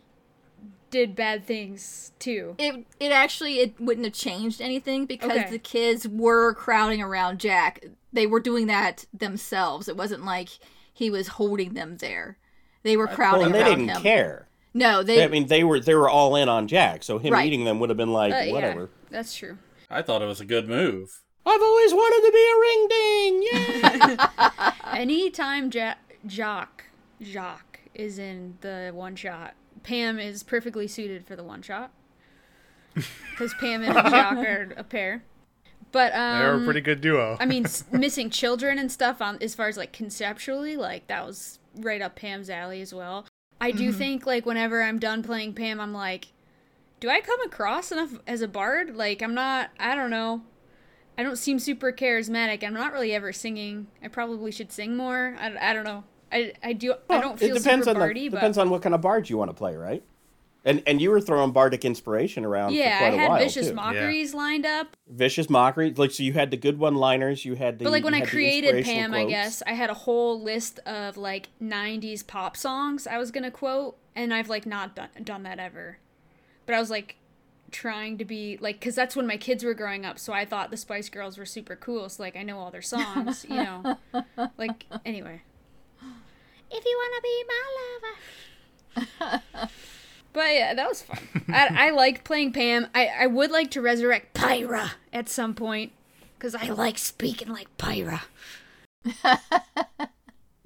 did bad things too. It it actually it wouldn't have changed anything because Okay. the kids were crowding around Jack. They were doing that themselves. It wasn't like he was holding them there. They were Well, crowding and they around didn't him. care. No, they. I mean, they were they were all in on Jack, so him Right. eating them would have been like Uh, yeah, whatever. that's true. I thought it was a good move. I've always wanted to be a ring ding. Yeah. Anytime ja- Jock Jock is in the one shot, Pam is perfectly suited for the one shot because Pam and Jock are a pair. But um, They're a pretty good duo. I mean, s- missing children and stuff on as far as like conceptually, like that was right up Pam's alley as well. I do think like whenever I'm done playing Pam, I'm like, do I come across enough as a bard? Like I'm not. I don't know. I don't seem super charismatic. I'm not really ever singing. I probably should sing more. I, I don't know. I, I do. I don't feel it depends super on the, bardy, but depends on what kind of bard you want to play, right? And and you were throwing bardic inspiration around yeah, for I quite a had while vicious too. mockeries lined up. Vicious mockery, like so you had the good one-liners, you had the. But like when I created inspirational Pam, I guess I had a whole list of like '90s pop songs I was gonna quote, and I've like not done done that ever. But I was like trying to be like, cause that's when my kids were growing up, so I thought the Spice Girls were super cool. So like I know all their songs, you know. Like anyway. If you wanna be my lover. But yeah, that was fun. I, I like playing Pam. I, I would like to resurrect Pyra at some point because I like speaking like Pyra.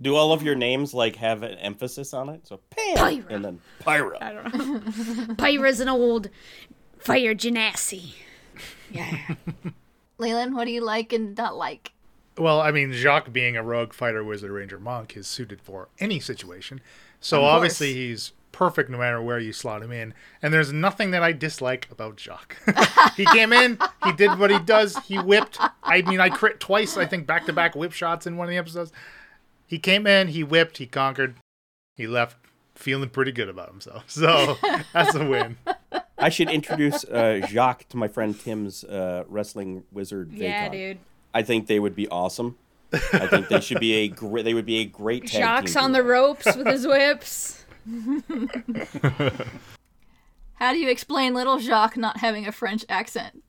Do all of your names like have an emphasis on it? So Pam Pyra. and then Pyra. I don't know. Pyra's an old fire genasi. Yeah. Leland, what do you like and not like? Well, I mean, Jacques being a rogue fighter, wizard, ranger, monk is suited for any situation. So obviously he's perfect no matter where you slot him in. And there's nothing that I dislike about Jacques. he came in, he did what he does, he whipped. I mean, I crit twice, I think, back to back whip shots in one of the episodes. He came in, he whipped, he conquered, he left feeling pretty good about himself. So that's a win. I should introduce uh, Jacques to my friend Tim's uh, wrestling wizard. Yeah, Vacon. dude. I think they would be awesome. I think they should be a great. They would be a great tag Jacques team on the ropes with his whips. How do you explain little Jacques not having a French accent?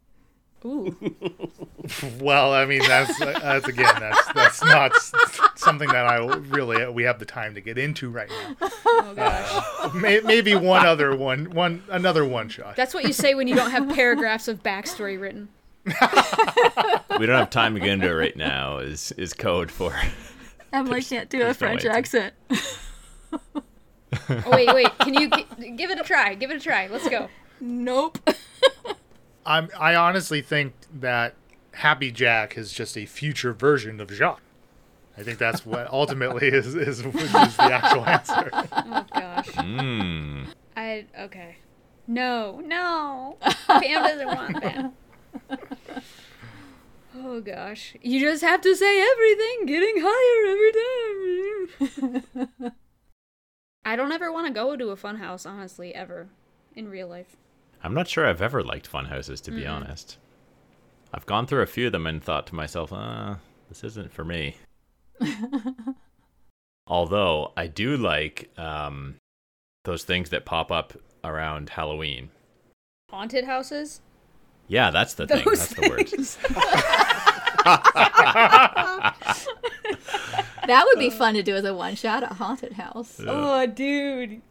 Ooh. Well, I mean, that's uh, that's again, that's that's not something that I really we have the time to get into right now. Oh gosh. Uh, may, maybe one other one, one another one shot. That's what you say when you don't have paragraphs of backstory written. We don't have time to get into it right now. Is is code for Emily can't do a French way to- accent. Oh wait, wait. Can you gi- give it a try? Give it a try. Let's go. Nope. I'm, I honestly think that Happy Jack is just a future version of Jacques. I think that's what ultimately is is, is the actual answer. Oh gosh. mm, I okay. No, no. Pam doesn't want that. Oh gosh. You just have to say everything getting higher every time. I don't ever want to go to a funhouse, honestly, ever. In real life. I'm not sure I've ever liked fun houses to be honest. I've gone through a few of them and thought to myself, uh, this isn't for me. Although I do like um, those things that pop up around Halloween. Haunted houses? Yeah, that's the thing. Those That's the word. things. That would be fun to do as a one shot at haunted house. oh, dude.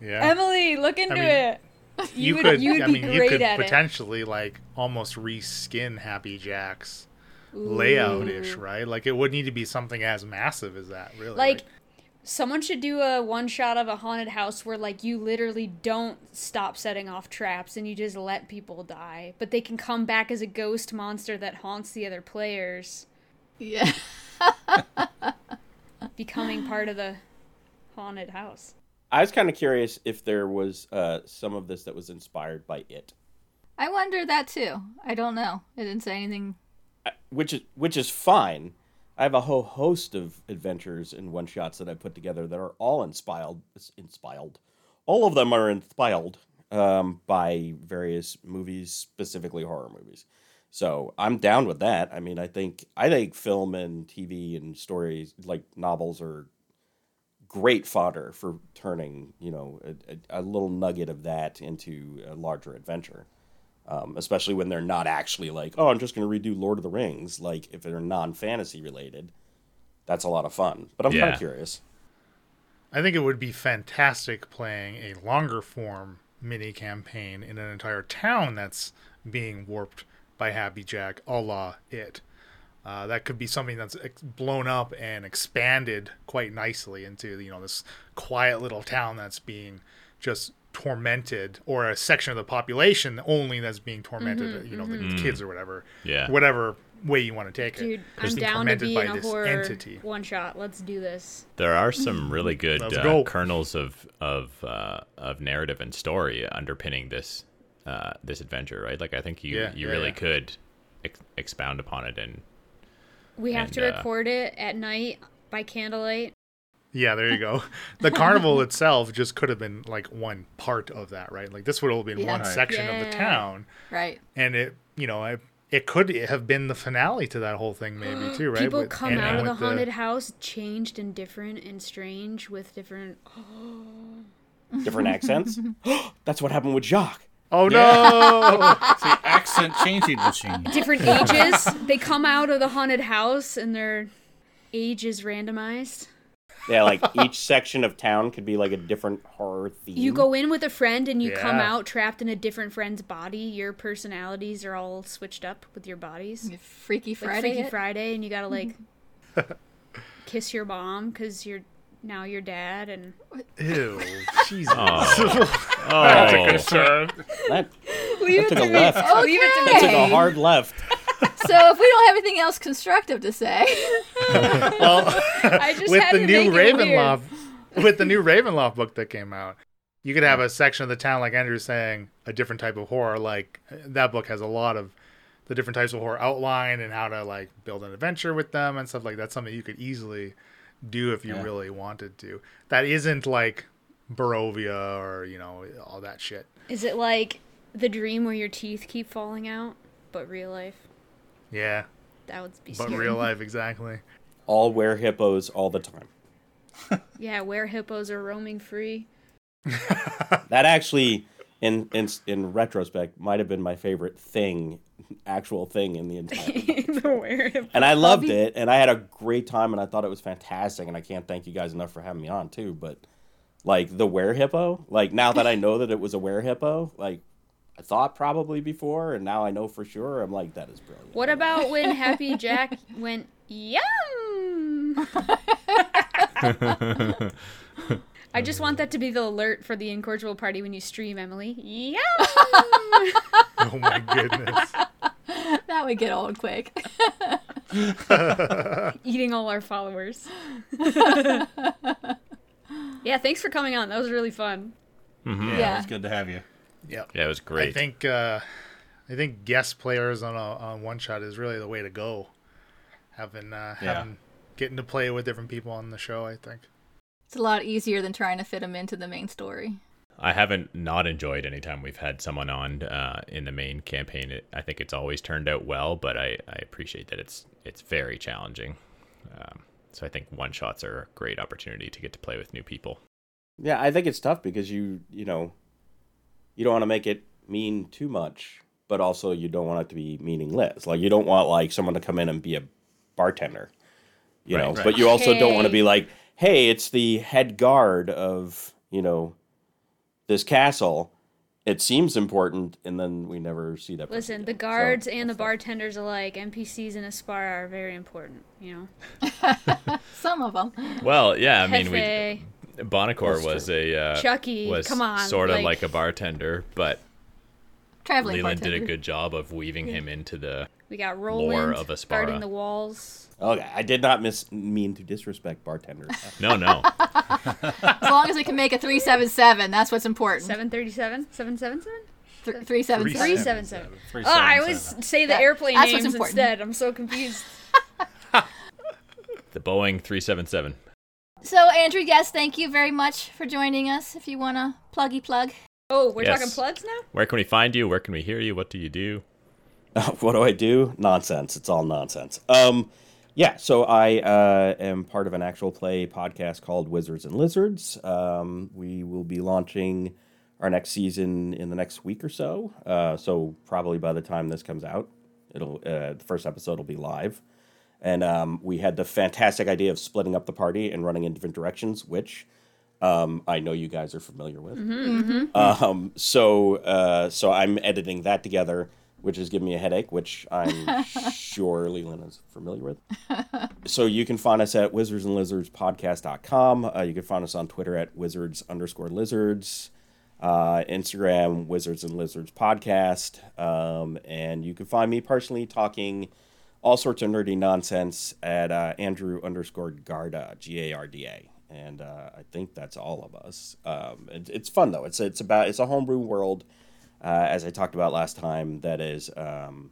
Yeah. Emily, look into mean, it. You, you would, could you would I be mean you great could at it. potentially like almost reskin Happy Jack's layout ish, right? Like it would need to be something as massive as that, really. Like, right? someone should do a one shot of a haunted house where, like, you literally don't stop setting off traps and you just let people die. But they can come back as a ghost monster that haunts the other players, Yeah. becoming part of the haunted house. I was kind of curious if there was uh, some of this that was inspired by it, I wonder that too. I don't know. It didn't say anything. which is which is fine. I have a whole host of adventures and one shots that I put together that are all inspired. Inspired. All of them are inspired um, by various movies, specifically horror movies. So I'm down with that. I mean, I think I think film and TV and stories like novels are great fodder for turning you know a, a, a little nugget of that into a larger adventure um, especially when they're not actually like, oh, I'm just going to redo Lord of the Rings. Like, if they're non fantasy related, that's a lot of fun. But I'm kind of curious. I think it would be fantastic playing a longer form mini campaign in an entire town that's being warped by Happy Jack, a la it. Uh, that could be something that's ex- blown up and expanded quite nicely into you know this quiet little town that's being just tormented, or a section of the population only that's being tormented. you know, the kids or whatever. Yeah. Whatever way you want to take Dude, it. I'm Just being down to be by in a this horror entity. one shot. Let's do this. There are some really good uh, go. kernels of of uh, of narrative and story underpinning this uh, this adventure, right? Like I think you Yeah, you yeah, really yeah. could ex- expound upon it and We have And, to uh, record it at night by candlelight. Yeah, there you go. The carnival itself just could have been like one part of that, right? Like this would have been Yeah. one Right. section of the town, Right. and it, you know, it, it could have been the finale to that whole thing, maybe too, right? People With- come and- out and of the with haunted house changed and different and strange with different. Different accents. that's what happened with Jacques. Oh no! It's the accent changing machine. different ages. they come out of the haunted house and their age is randomized. Yeah, like each section of town could be like a different horror theme. You go in with a friend and you come out trapped in a different friend's body. Your personalities are all switched up with your bodies. Freaky Friday. Like Freaky it. Friday, and you gotta like kiss your mom because you're now your dad and Ew, Jesus. Oh. oh. That's a oh concern. That- Leave That it took to a me. left. Leave it to It took a hard left. So if we don't have anything else constructive to say, well, I just with had the to new make. Ravenloft, with the new Ravenloft book that came out, you could have a section of the town like Andrew's saying, a different type of horror. Like that book has a lot of the different types of horror outlined and how to like build an adventure with them and stuff like that. Something you could easily do if you Yeah. really wanted to. That isn't like Barovia or you know all that shit. Is it like the dream where your teeth keep falling out, but real life? Yeah, That would be but scary. real life exactly. All wear hippos all the time. Yeah, where hippos are roaming free. That actually, in in in retrospect, might have been my favorite thing, actual thing in the entire. book. the where and I loved Hobby. it, and I had a great time, and I thought it was fantastic, and I can't thank you guys enough for having me on too. But like the were hippo, like now that I know that it was a were hippo, like I thought probably before, and now I know for sure. I'm like that is brilliant. What about when Happy Jack went yum? I just want that to be the alert for the incorrigible party when you stream, Emily. Yeah. Oh my goodness. that would get old quick. Eating all our followers. yeah, thanks for coming on. That was really fun. Yeah, Yeah. it's good to have you. Yep. Yeah, it was great. I think uh, I think guest players on a on one shot is really the way to go. Having uh, Yeah. having getting to play with different people on the show, I think. It's a lot easier than trying to fit them into the main story. I haven't not enjoyed any time we've had someone on uh, in the main campaign. It, I think it's always turned out well, but I, I appreciate that it's it's very challenging. Um, so I think one shots are a great opportunity to get to play with new people. Yeah, I think it's tough because you you know you don't want to make it mean too much, but also you don't want it to be meaningless. Like you don't want like someone to come in and be a bartender, you Right, know. right. But you also don't want to be like, hey, it's the head guard of you know this castle. It seems important, and then we never see that. person Listen, the again. So, guards and the that's bartenders alike, NPCs in Aspire are very important, you know? Some of them. Well, yeah, I mean, Hefe, we Bonacor That's was a uh, Chucky, was come on. sort of like, like a bartender, but Traveling Leland did a good job of weaving him into the. We got Roland of Aspara. guarding the walls. Okay, I did not miss mean to disrespect bartenders. No, no, As long as we can make a 377, that's what's important. 737? 777? Th- 377. 377. Three Oh, I always seven. say the That- airplane that's what's names important. instead. I'm so confused. the Boeing 377. So, Andrew, yes, thank you very much for joining us. If you want to pluggy plug. Oh, we're Yes. talking plugs now? Where can we find you? Where can we hear you? What do you do? what do I do? Nonsense. It's all nonsense. Um, yeah. So I uh, am part of an actual play podcast called Wizards and Lizards. Um, we will be launching our next season in the next week or so. Uh, so probably by the time this comes out, it'll uh, the first episode will be live. And um, we had the fantastic idea of splitting up the party and running in different directions, which um, I know you guys are familiar with. Um, so uh, so I'm editing that together, which is giving me a headache, which I'm sure Leland is familiar with. so you can find us at wizards and lizards podcast.com. Uh, you can find us on Twitter at wizards underscore lizards, uh, Instagram wizards and lizards podcast. Um, and you can find me personally talking all sorts of nerdy nonsense at uh, Andrew underscore Garda, G A R D A. And uh, I think that's all of us. Um, it, it's fun though. It's it's about it's a homebrew world, uh, as I talked about last time. That is um,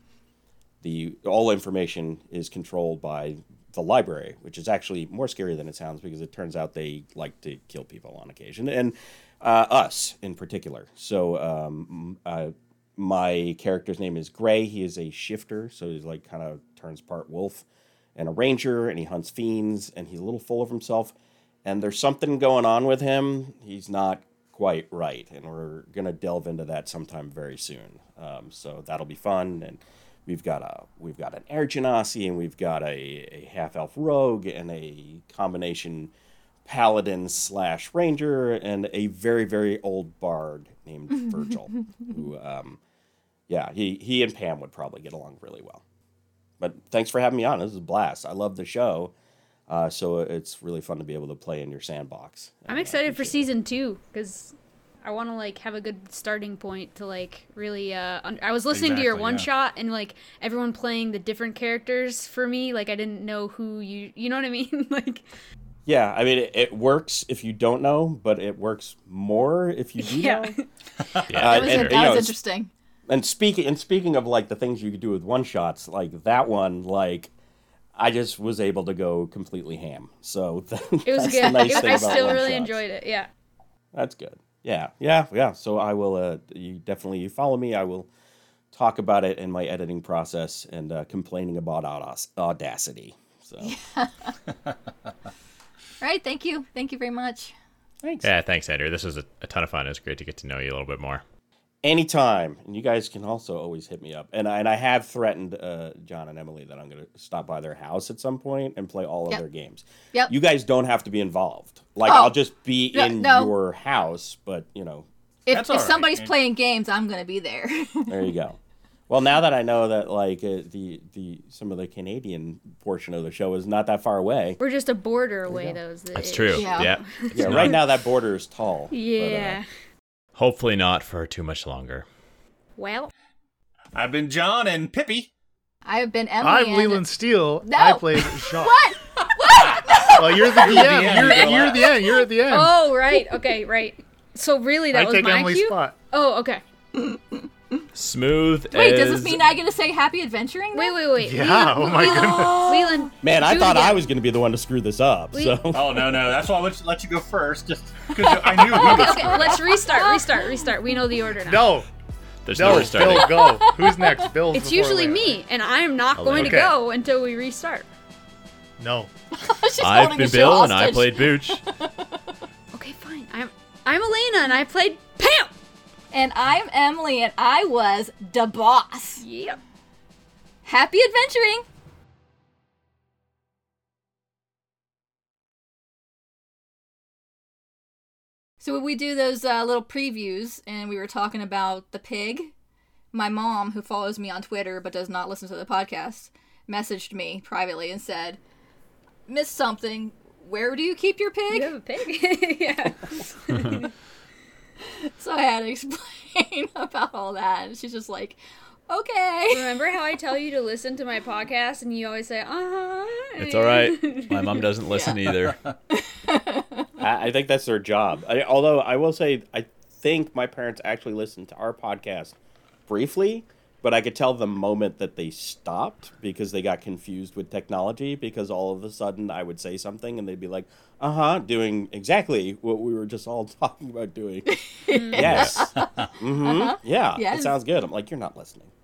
the all information is controlled by the library, which is actually more scary than it sounds because it turns out they like to kill people on occasion, and uh, us in particular. So um, uh, my character's name is Gray. He is a shifter, so he's like kind of turns part wolf and a ranger, and he hunts fiends, and he's a little full of himself. And there's something going on with him. He's not quite right, and we're gonna delve into that sometime very soon. Um, so that'll be fun, and we've got a we've got an air genasi, and we've got a, a half elf rogue, and a combination paladin slash ranger, and a very very old bard named Virgil, who um, yeah, he he and Pam would probably get along really well. But thanks for having me on. This is a blast. I love the show. Uh, so it's really fun to be able to play in your sandbox. I'm And, uh, excited for appreciate it. season two because I want to like have a good starting point to like really. Uh, un- I was listening to your one yeah. shot and like everyone playing the different characters for me. Like I didn't know who you. You know what I mean? like Yeah, I mean, it, it works if you don't know, but it works more if you do yeah. know. Yeah, Uh, That was, and, that you was know, it's- interesting. And speaking and speaking of like the things you could do with one shots, like that one, like I just was able to go completely ham. So that, It was that's good. the nice It- thing I about still really shots. enjoyed it. Yeah. That's good. Yeah, yeah, yeah. So I will. Uh, you definitely you follow me. I will talk about it in my editing process and uh, complaining about audacity. So All right, thank you. Thank you very much. thanks. Yeah, thanks, Andrew. This was a, a ton of fun. It was great to get to know you a little bit more. Anytime, and you guys can also always hit me up. And I, and I have threatened uh, John and Emily that I'm going to stop by their house at some point and play all of their games. Yep. You guys don't have to be involved. Like Oh. I'll just be No, in no. your house, but you know, If, if all right. somebody's playing games, I'm gonna be there. there you go. Well, now that I know that like uh, the the some of the Canadian portion of the show is not that far away. We're just a border away, though. Is the That's ish. true. Yeah. Yeah. Yeah, right now that border is tall. but, uh, Yeah. Hopefully not for too much longer. Well, I've been John and Pippi. I have been Emily. I'm and- Leland Steele. No. I played Sean. What? Well, you're the DM. end, You're, you go you're the end. You're at the end. oh right, okay, right. So really, that I was take my Emily's cue. spot. Oh, okay. Smooth. Wait, does this mean I get to say happy adventuring? Wait, then? wait, wait. Yeah. Oh my Leland, goodness. Leland. Man, I thought I was going to be the one to screw this up. We- So Oh no, no, that's why I let you, let you go first, just because I knew we Okay, would. okay. Let's restart, restart, restart. We know the order now. No. There's no No. restarting. Bill, go. Who's next? Bill. It's usually Leila. me, and I'm not Oh, going okay. to go until we restart. No. I've been the show Bill and I played Booch. Okay, fine. I'm I'm Elena, and I played Pam. And I'm Emily, and I was the boss. Yep. Happy adventuring. So when we do those uh, little previews, and we were talking about the pig, my mom, who follows me on Twitter but does not listen to the podcast, messaged me privately and said, "Miss something. Where do you keep your pig?" You have a pig. yeah. So I had to explain about all that, and she's just like, "Okay." Remember how I tell you to listen to my podcast, and you always say, "Uh huh." It's all right. My mom doesn't listen either. I, I think that's their job. I, although I will say, I think my parents actually listened to our podcast briefly, but I could tell the moment that they stopped because they got confused with technology. Because all of a sudden I would say something and they'd be like, "Uh huh," doing exactly what we were just all talking about doing. yes. Mm-hmm. Yeah. Yes. That sounds good. I'm like, you're not listening.